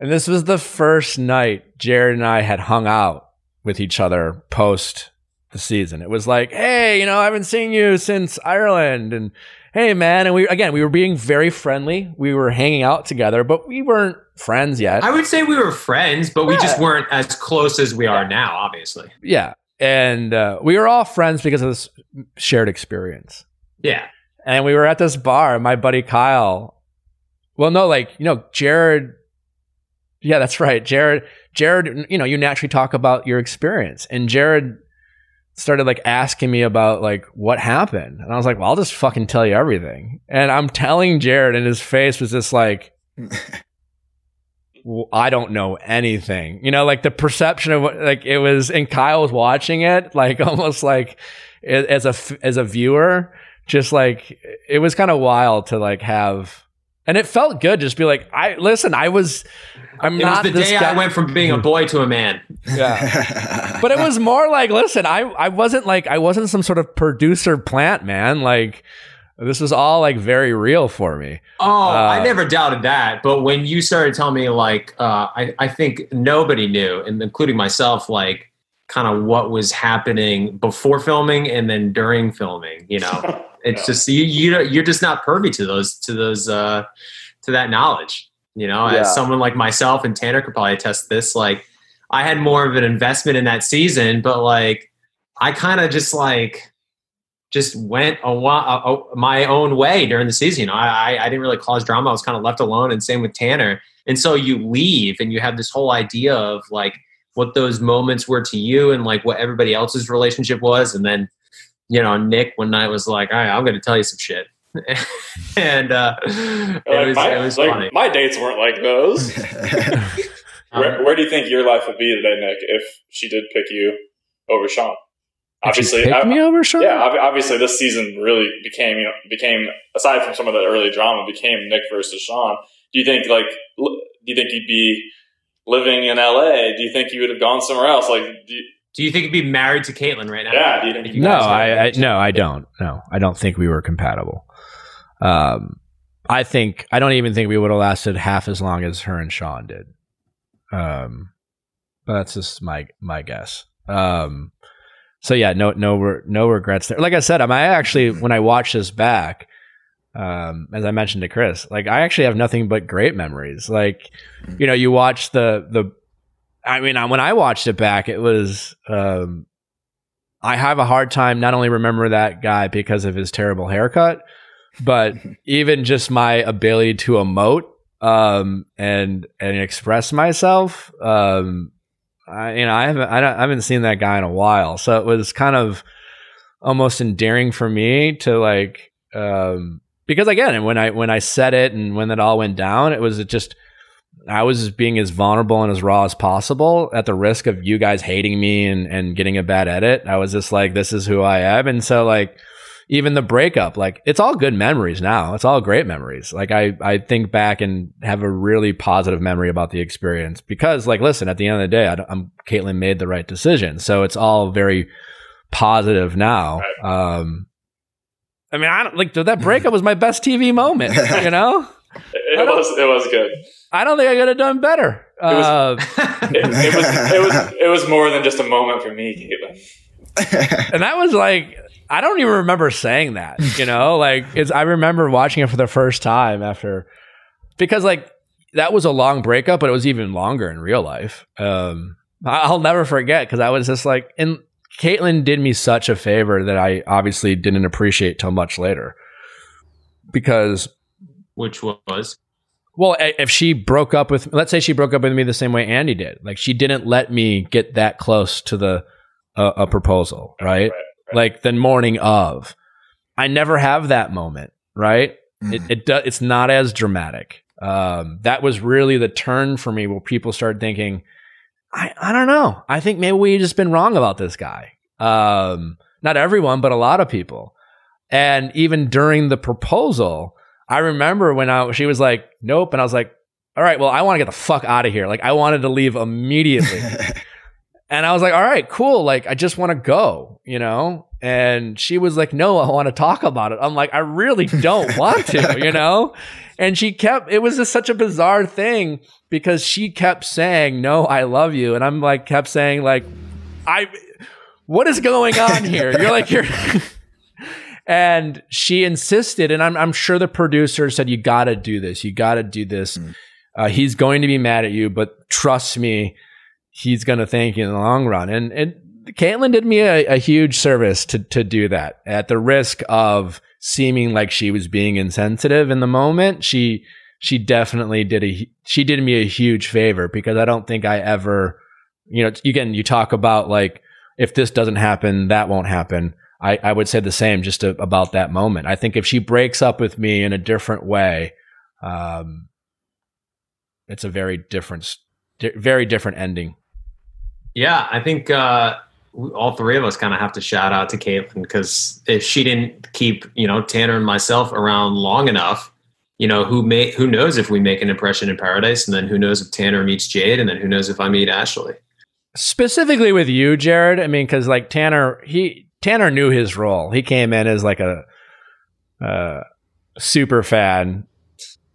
And this was the first night Jared and I had hung out with each other post the season. It was like, hey, you know, I haven't seen you since Ireland, and hey, man, and we again we were being very friendly. We were hanging out together, but we weren't friends yet. I would say we were friends, but we just weren't as close as we are now. Obviously, yeah, and uh, we were all friends because of this shared experience. yeah. And we were at this bar. My buddy Kyle. Well, no, like you know, Jared. Yeah, that's right, Jared. Jared, you know, you naturally talk about your experience, and Jared started like asking me about like what happened, and I was like, "Well, I'll just fucking tell you everything." And I'm telling Jared, and his face was just like, "Well, "I don't know anything," you know, like the perception of what like it was, and Kyle was watching it, like almost like as a as a viewer just like it was kind of wild to like have and it felt good just be like i listen i was i'm It not was the this day guy. I went from being a boy to a man. yeah but it was more like listen i i wasn't like i wasn't some sort of producer plant man like this was all like very real for me Oh, I Uh, never doubted that. But when you started telling me, like, uh, I, I think nobody knew, and including myself, like, kind of what was happening before filming and then during filming. You know, it's Yeah. just you you you're just not privy to those to those uh, to that knowledge. You know, Yeah. as someone like myself and Tanner could probably attest to this. Like, I had more of an investment in that season, but like, I kind of just like just went a, a, a- my own way during the season. You know, I, I, I didn't really cause drama. I was kind of left alone, and same with Tanner. And so you leave, and you have this whole idea of like what those moments were to you, and like what everybody else's relationship was. And then, you know, Nick one night was like, "All right, I'm going to tell you some shit," and uh, it Like, was my, it was like, funny. my dates weren't like those. where, where do you think your life would be today, Nick, if she did pick you over Shawn? Obviously, pick I- me over Shawn? yeah. Obviously, this season really became you know became aside from some of the early drama, became Nick versus Shawn. Do you think like do you think you'd be living in L.A.? Do you think you would have gone somewhere else? Like, do you, Do you think you'd be married to Kaitlyn right now? yeah, do you think you no, I, I no, I don't. No, I don't think we were compatible. Um, I think I don't even think we would have lasted half as long as her and Shawn did. Um, but that's just my my guess. Um, so yeah, no no no regrets there. Like I said, I'm I actually when I watch this back, um, as I mentioned to Chris, like I actually have nothing but great memories. Like, you know, you watch the the. I mean, when I watched it back, it was um, I have a hard time not only remember that guy because of his terrible haircut, but even just my ability to emote um, and and express myself. Um, I, you know, I haven't I, don't, I haven't seen that guy in a while, so it was kind of almost endearing for me to like um, because again, when I when I said it and when it all went down, it was just. I was just being as vulnerable and as raw as possible at the risk of you guys hating me and, and getting a bad edit. I was just like, this is who I am. And so like, even the breakup, like it's all good memories now. It's all great memories. Like I, I think back and have a really positive memory about the experience because like, listen, at the end of the day, I, am Kaitlyn made the right decision. So it's all very positive now. Um, I mean, I don't like that breakup was my best TV moment, you know? It, it was it was good. I don't think I could have done better. was- Uh, It, it was it was it was more than just a moment for me, Kaitlyn. and that was like I don't even remember saying that. You know, like it's I remember watching it for the first time after because like that was a long breakup, but it was even longer in real life. Um, I- I'll never forget because I was just like, and Kaitlyn did me such a favor that I obviously didn't appreciate till much later because Which was Well, if she broke up with, let's say she broke up with me the same way Andi did, like she didn't let me get that close to the uh, a proposal, right? Like the morning of, I never have that moment, right? It it do, it's not as dramatic. Um, that was really the turn for me where people started thinking, I I don't know, I think maybe we just been wrong about this guy. Um, not everyone, but a lot of people, and even during the proposal. I remember when I she was like, "Nope," and I was like, "All right, well, I want to get the fuck out of here." Like, I wanted to leave immediately, and I was like, "All right, cool. Like, I just want to go," you know. And she was like, "No, I want to talk about it." I'm like, "I really don't want to," you know. And she kept. It was just such a bizarre thing because she kept saying, "No, I love you," and I'm like, kept saying like, "I." what is going on here? You're like, you're. and she insisted, and I'm, I'm sure the producer said, you got to do this. You got to do this. Mm. Uh, he's going to be mad at you, but trust me, he's going to thank you in the long run. And, and Kaitlyn did me a, a huge service to, to do that at the risk of seeming like she was being insensitive in the moment. She, she definitely did a, she did me a huge favor because I don't think I ever, you know, again, you talk about like, if this doesn't happen, that won't happen. I, I would say the same just to, about that moment. I think if she breaks up with me in a different way, um, it's a very different, very different ending. Yeah, I think uh, all three of us kind of have to shout out to Kaitlyn because if she didn't keep you know Tanner and myself around long enough, you know who may who knows if we make an impression in Paradise, and then who knows if Tanner meets Jade, and then who knows if I meet Ashley. Specifically with you, Jared. I mean, because like Tanner, he Tanner knew his role. He came in as like a uh, super fan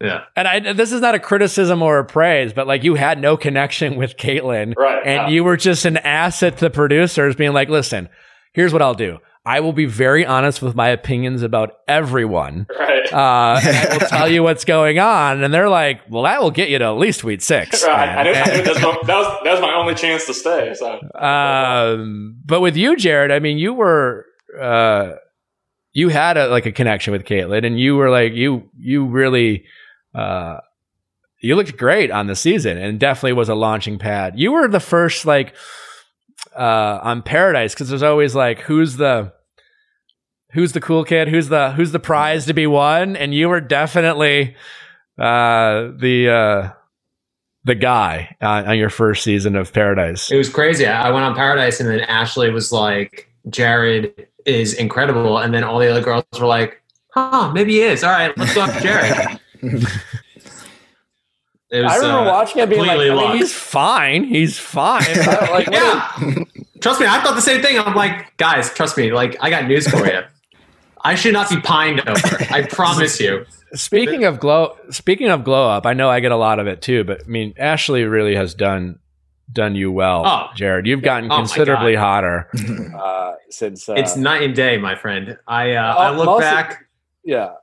yeah. And I, this is not a criticism or a praise, but like you had no connection with Kaitlyn. Right. And yeah. you were just an asset to the producers being like, listen, here's what I'll do. I will be very honest with my opinions about everyone. Right. Uh, and I will tell you what's going on. And they're like, well, that will get you to at least week six. Right. I knew, I knew that, was, that was my only chance to stay. So. Um, but with you, Jared, I mean, you were, uh, you had a, like a connection with Kaitlyn and you were like, you, you really, uh, you looked great on the season and definitely was a launching pad. You were the first like uh, on Paradise because there's always like who's the who's the cool kid, who's the who's the prize to be won, and you were definitely uh, the uh, the guy uh, on your first season of Paradise. It was crazy. I went on Paradise, and then Ashley was like, "Jared is incredible," and then all the other girls were like, "Huh, maybe he is. All right, let's go after Jared." Was, I remember uh, watching it being like, I mean, he's fine. He's fine. like, yeah. trust me, I thought the same thing. I'm like, guys, trust me. Like, I got news for you. I should not be pined over. I promise you. Speaking of glow, speaking of glow up, I know I get a lot of it too. But I mean, Ashley really has done done you well, oh. Jared. You've gotten oh considerably hotter uh, since. Uh, it's night and day, my friend. I uh, I look back. Yeah,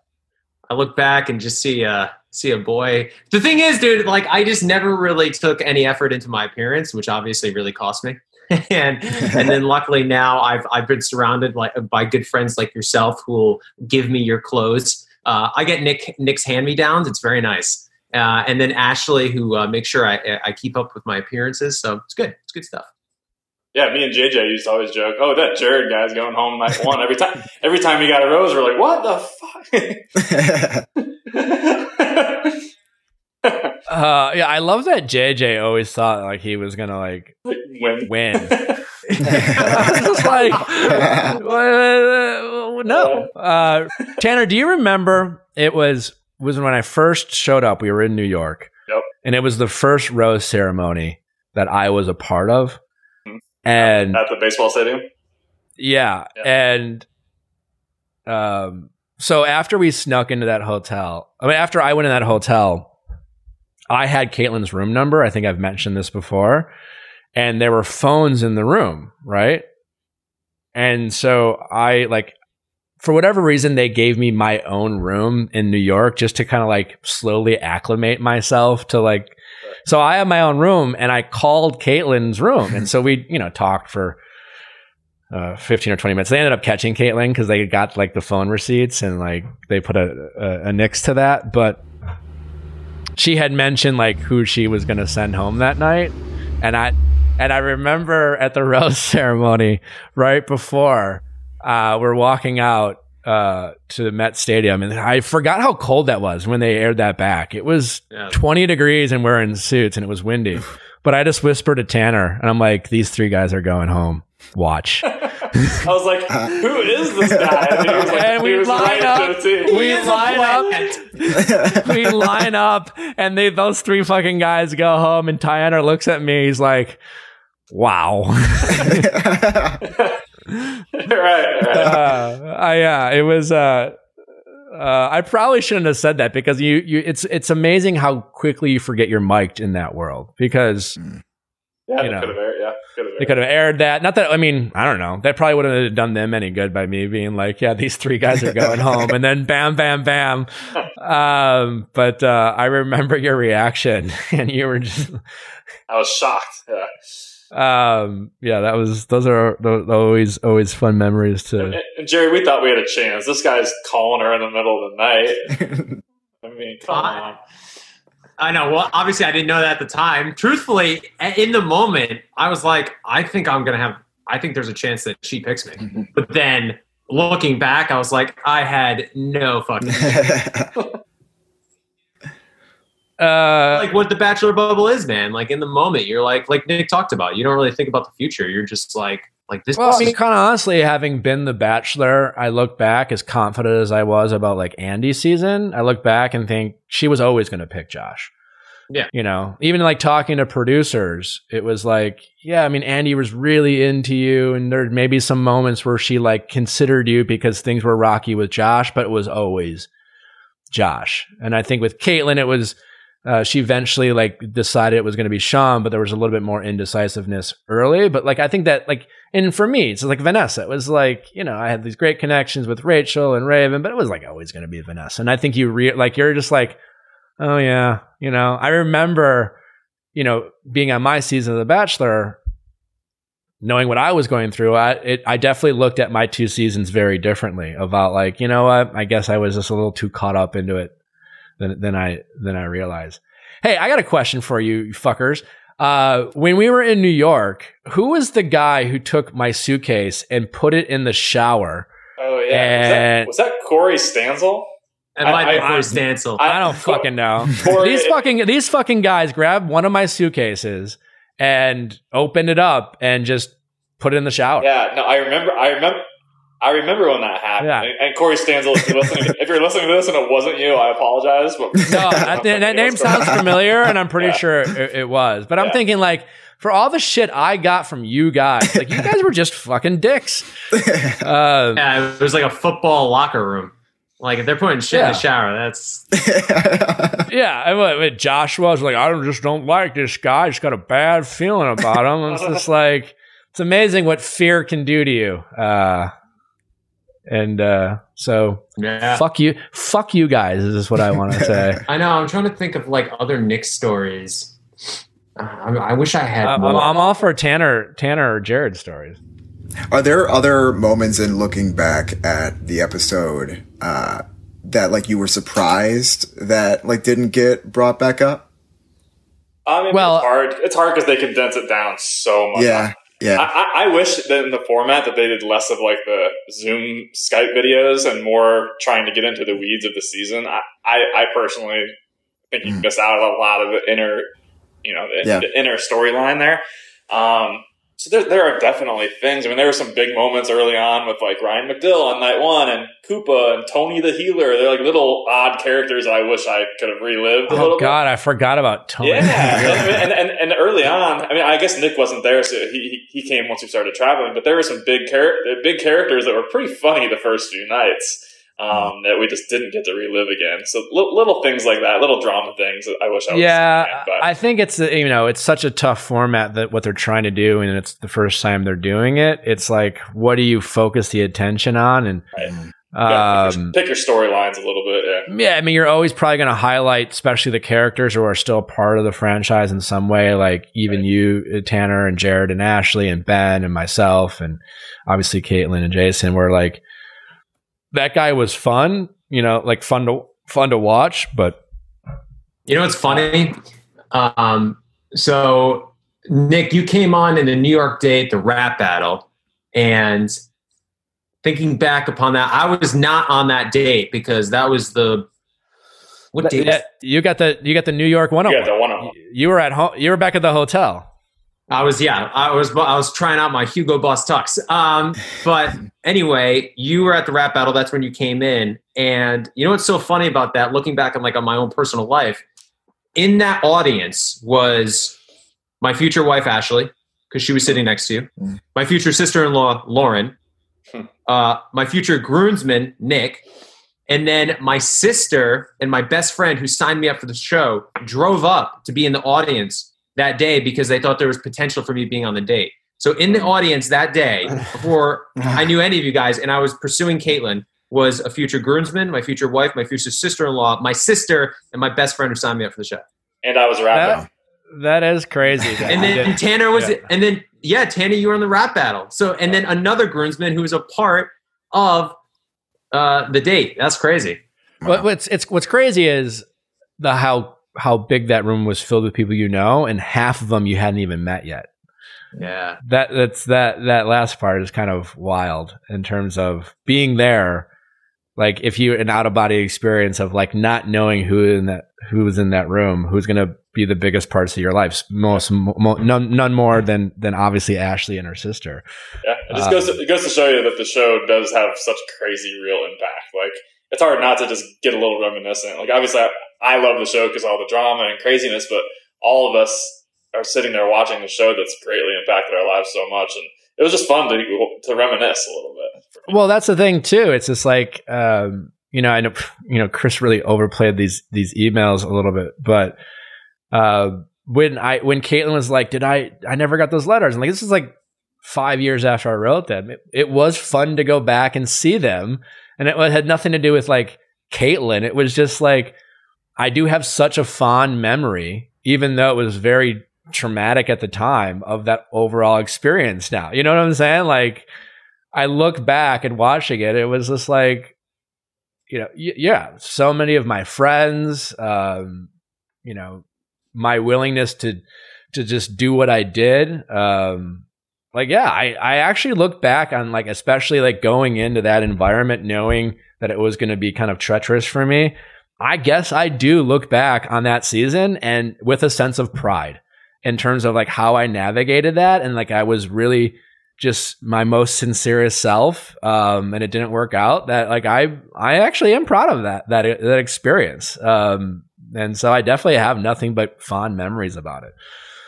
I look back and just see uh see a boy. The thing is, dude, like I just never really took any effort into my appearance, which obviously really cost me. and and then luckily now I've I've been surrounded by, by good friends like yourself who will give me your clothes. Uh, I get Nick Nick's hand me downs. It's very nice. Uh, and then Ashley, who uh, makes sure I, I keep up with my appearances. So it's good. It's good stuff. Yeah, me and JJ used to always joke, "Oh, that Jared guy's going home night one." Every time, every time he got a rose, we're like, "What the fuck?" uh, yeah, I love that JJ always thought like he was gonna like win. Win. just like no. Uh, Tanner, do you remember? It was was when I first showed up. We were in New York. Yep. And it was the first rose ceremony that I was a part of and at the baseball stadium. Yeah, yeah. and um, so after we snuck into that hotel, I mean, after I went in that hotel, I had Kaitlyn's room number. I think I've mentioned this before, and there were phones in the room, right? And so I like for whatever reason, they gave me my own room in New York just to kind of like slowly acclimate myself to like so I have my own room and I called Kaitlyn's room. And so we, you know, talked for uh, 15 or 20 minutes. They ended up catching Kaitlyn because they got like the phone receipts and like they put a, a, a nix to that. But she had mentioned like who she was going to send home that night. And I, and I remember at the rose ceremony right before uh, we're walking out uh, to the Met Stadium, and I forgot how cold that was when they aired that back. It was yeah. 20 degrees, and we're in suits, and it was windy. but I just whispered to Tanner, and I'm like, "These three guys are going home. Watch." I was like, "Who is this guy?" And, like, and we line up. We line up. we line up, and they those three fucking guys go home, and Tanner looks at me. He's like, "Wow." right, right. Uh, I, yeah, it was. Uh, uh, I probably shouldn't have said that because you, you, it's, it's amazing how quickly you forget you're mic'd in that world because mm. Yeah, You know. could have aired. Yeah, could have They could have aired that. Not that I mean, I don't know. That probably wouldn't have done them any good by me being like, yeah, these three guys are going home, and then bam, bam, bam. Um, but uh, I remember your reaction, and you were just, I was shocked. Yeah. Um, yeah, that was those are those, always always fun memories And, to. and Jerry, we thought we had a chance. This guy's calling her in the middle of the night. I mean, come I- on. I know. Well, obviously, I didn't know that at the time. Truthfully, in the moment, I was like, I think I'm gonna have. I think there's a chance that she picks me. But then looking back, I was like, I had no fucking Uh, like what the bachelor bubble is, man. Like in the moment, you're like, like Nick talked about. You don't really think about the future. You're just like, like this. well, I mean, kind of honestly, having been the Bachelor, I look back as confident as I was about like Andi's season. I look back and think she was always going to pick Josh. Yeah. You know, even like talking to producers, it was like, yeah, I mean, Andy was really into you, and there may be some moments where she like considered you because things were rocky with Josh, but it was always Josh. And I think with Kaitlyn, it was uh, she eventually like decided it was going to be Shawn, but there was a little bit more indecisiveness early. But like I think that like, and for me, it's like Vanessa. It was like you know I had these great connections with Rachel and Raven, but it was like always going to be Vanessa. And I think you re- like you're just like, oh yeah, you know. I remember, you know, being on my season of The Bachelor, knowing what I was going through. I it, I definitely looked at my two seasons very differently. About like you know what, I guess I was just a little too caught up into it than than I than I realized. Hey, I got a question for you, you fuckers. Uh, when we were in New York, who was the guy who took my suitcase and put it in the shower? Oh yeah, And- was, that, was that Corey Stanzel? and by I- the I- Stancil. I don't fucking know. Corey, these fucking these fucking guys grabbed one of my suitcases and opened it up and just put it in the shower. Yeah, no, I remember. I remember. I remember when that happened. Yeah. And, and Corey Stanzel, if you're, listening, if you're listening to this and it wasn't you, I apologize. But No, that, that name sounds familiar, and I'm pretty Yeah. sure it, it was. But I'm Yeah. thinking like. For all the shit I got from you guys, like you guys were just fucking dicks. Uh, yeah, it was like a football locker room. Like if they're putting shit in the shower, that's Yeah, and what, what Joshua was like, I don't- just don't like this guy. I just got a bad feeling about him. It's just like it's amazing what fear can do to you. Uh, and uh, so yeah. fuck you, fuck you guys. Is just what I want to say. I know. I'm trying to think of like other Nick stories. Uh, I, I wish I had Uh, I'm. I'm all for Tanner, Tanner or Jared stories. Are there other moments in looking back at the episode uh, that like you were surprised that like didn't get brought back up? I mean, Well- it's hard. It's hard because they condense it down so much. Yeah, I, yeah. I, I wish that in the format that they did less of like the Zoom Skype videos and more trying to get into the weeds of the season. I, I, I personally think you Mm. miss out on a lot of the inner, you know, the, Yeah. the inner storyline there. Um, so there, there are definitely things. I mean, there were some big moments early on with like Ryan McDill on night one and Kupah and Tony the Healer. They're like little odd characters that I wish I could have relived a oh, little Oh bit. God, I forgot about Tony. Yeah, and, and and early on, I mean, I guess Nick wasn't there, so he he he came once we started traveling. But there were some big char- big characters that were pretty funny the first few nights um, that we just didn't get to relive again. So li- little things like that, little drama things. I wish I was. yeah, but I think it's uh, you know it's such a tough format that what they're trying to do, and it's the first time they're doing it. It's like, what do you focus the attention on? And yeah, pick your- um, pick your storylines a little bit. Yeah. yeah, I mean, you're always probably going to highlight, especially the characters who are still part of the franchise in some way, like even Right. you, uh, Tanner, and Jared, and Ashley, and Ben, and myself, and obviously Kaitlyn and Jason. Were like that guy was fun, you know, like fun to fun to watch, but You know what's funny? Um, so Nick, you came on in the New York date, the rap battle, and thinking back upon that, I was not on that date because that was the what date? Yeah, you got the you got the New York one. Yeah, the one on You were at home. You were back at the hotel. I was yeah, I was I was trying out my Hugo Boss tux. Um, but anyway, you were at the rap battle. That's when you came in, and you know what's so funny about that? Looking back on like on my own personal life, in that audience was my future wife Ashley because she was sitting next to you, Mm. my future sister-in-law Lauren, Hmm. uh, my future groomsman Nick, and then my sister and my best friend who signed me up for the show drove up to be in the audience that day because they thought there was potential for me being on the date. So in the audience that day, before I knew any of you guys, and I was pursuing Caitlin, was a future groomsman, my future wife, my future sister-in-law, my sister, and my best friend who signed me up for the show. And I was rapping. That, that is crazy. that And then did- Tanner was, Yeah. and then yeah, Tanner, you were in the rap battle. So and then another groomsman who was a part of uh, the date. That's crazy. What, what's it's what's crazy is the how how big that room was filled with people you know, and half of them you hadn't even met yet. Yeah. That that's that that last part is kind of wild in terms of being there. Like if you an out of body experience of like not knowing who in that who was in that room, who's going to be the biggest parts of your life, most mo, none none more than than obviously Ashley and her sister. Yeah, it just goes to, it goes to show you that the show does have such crazy real impact. Like it's hard not to just get a little reminiscent. Like obviously, I, I love the show because all the drama and craziness, but all of us are sitting there watching the show that's greatly impacted our lives so much, and it was just fun to to reminisce a little bit. Well, that's the thing too. It's just like um, you know, I know you know Chris really overplayed these these emails a little bit, but uh, when I when Kaitlyn was like, "Did I? I never got those letters." And like this is like five years after I wrote them. It, it was fun to go back and see them, and it had nothing to do with like Kaitlyn. It was just like I do have such a fond memory, even though it was very traumatic at the time of that overall experience. Now, you know what I'm saying? Like. I look back and watching it, it was just like, you know, yeah, so many of my friends, um, you know, my willingness to to just do what I did. Um, like, yeah, I I actually look back on like, especially like going into that environment, knowing that it was going to be kind of treacherous for me. I guess I do look back on that season and with a sense of pride in terms of like how I navigated that and like I was really just my most sincerest self um and it didn't work out that like i i actually am proud of that that that experience um and so i definitely have nothing but fond memories about it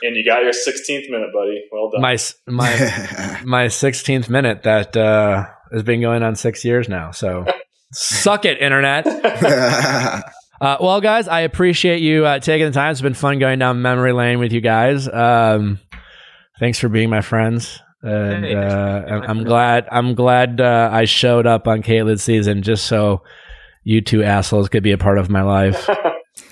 And you got your 16th minute, buddy. Well done. my my my 16th minute that uh has been going on 6 years now so suck it internet Uh, well, guys, I appreciate you uh, taking the time. It's been fun going down memory lane with you guys. Um, thanks for being my friends, and Hey, uh, I'm, I'm glad. I'm glad uh, I showed up on Kaitlyn's season just so you two assholes could be a part of my life.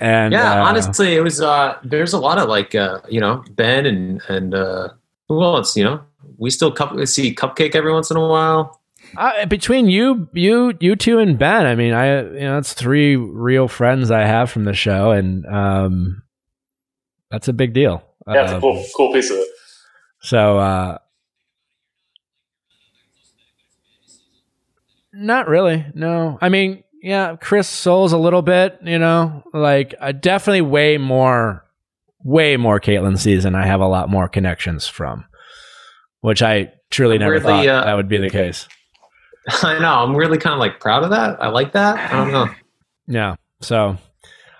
And yeah, uh, honestly, it was. uh There's a lot of like, uh, you know, Ben and and uh who else? You know, we still cup- see Cupcake every once in a while. Uh, between you, you, you two, and Ben, I mean, I you know, that's three real friends I have from the show, and um, that's a big deal. yeah, it's a Um, cool, cool piece of it. So, uh, not really. No, I mean, yeah, Chris Soules a little bit. You know, like uh, definitely way more, way more Kaitlyn season. I have a lot more connections from, which I truly I'm never really, thought uh, that would be the case. I know. I'm really kind of like proud of that. I like that. I don't know. Yeah. So,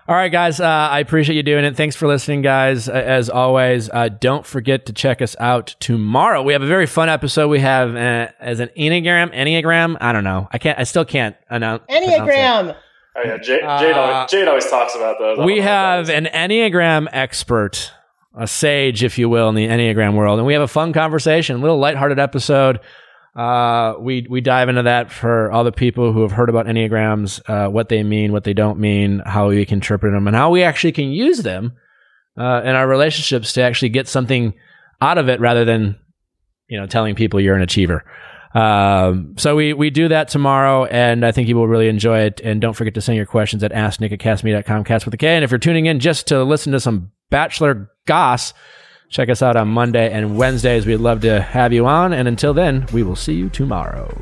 all right, guys. Uh, I appreciate you doing it. Thanks for listening, guys. Uh, As always, uh, don't forget to check us out tomorrow. We have a very fun episode. We have uh, as an enneagram, enneagram. I don't know. I can't. I still can't announce. Enneagram. Oh yeah, Jade, Uh, Jade, always, Jade always talks about those. We have what an enneagram expert, a sage, if you will, in the enneagram world, and we have a fun conversation, a little lighthearted episode. Uh, we we dive into that for all the people who have heard about enneagrams, uh, what they mean, what they don't mean, how we can interpret them, and how we actually can use them uh, in our relationships to actually get something out of it, rather than you know telling people you're an achiever. Um, so we, we do that tomorrow, and I think you will really enjoy it. And don't forget to send your questions at asknick at cast with a K. And if you're tuning in just to listen to some Bachelor goss, check us out on Monday and Wednesdays. We'd love to have you on. And until then, we will see you tomorrow.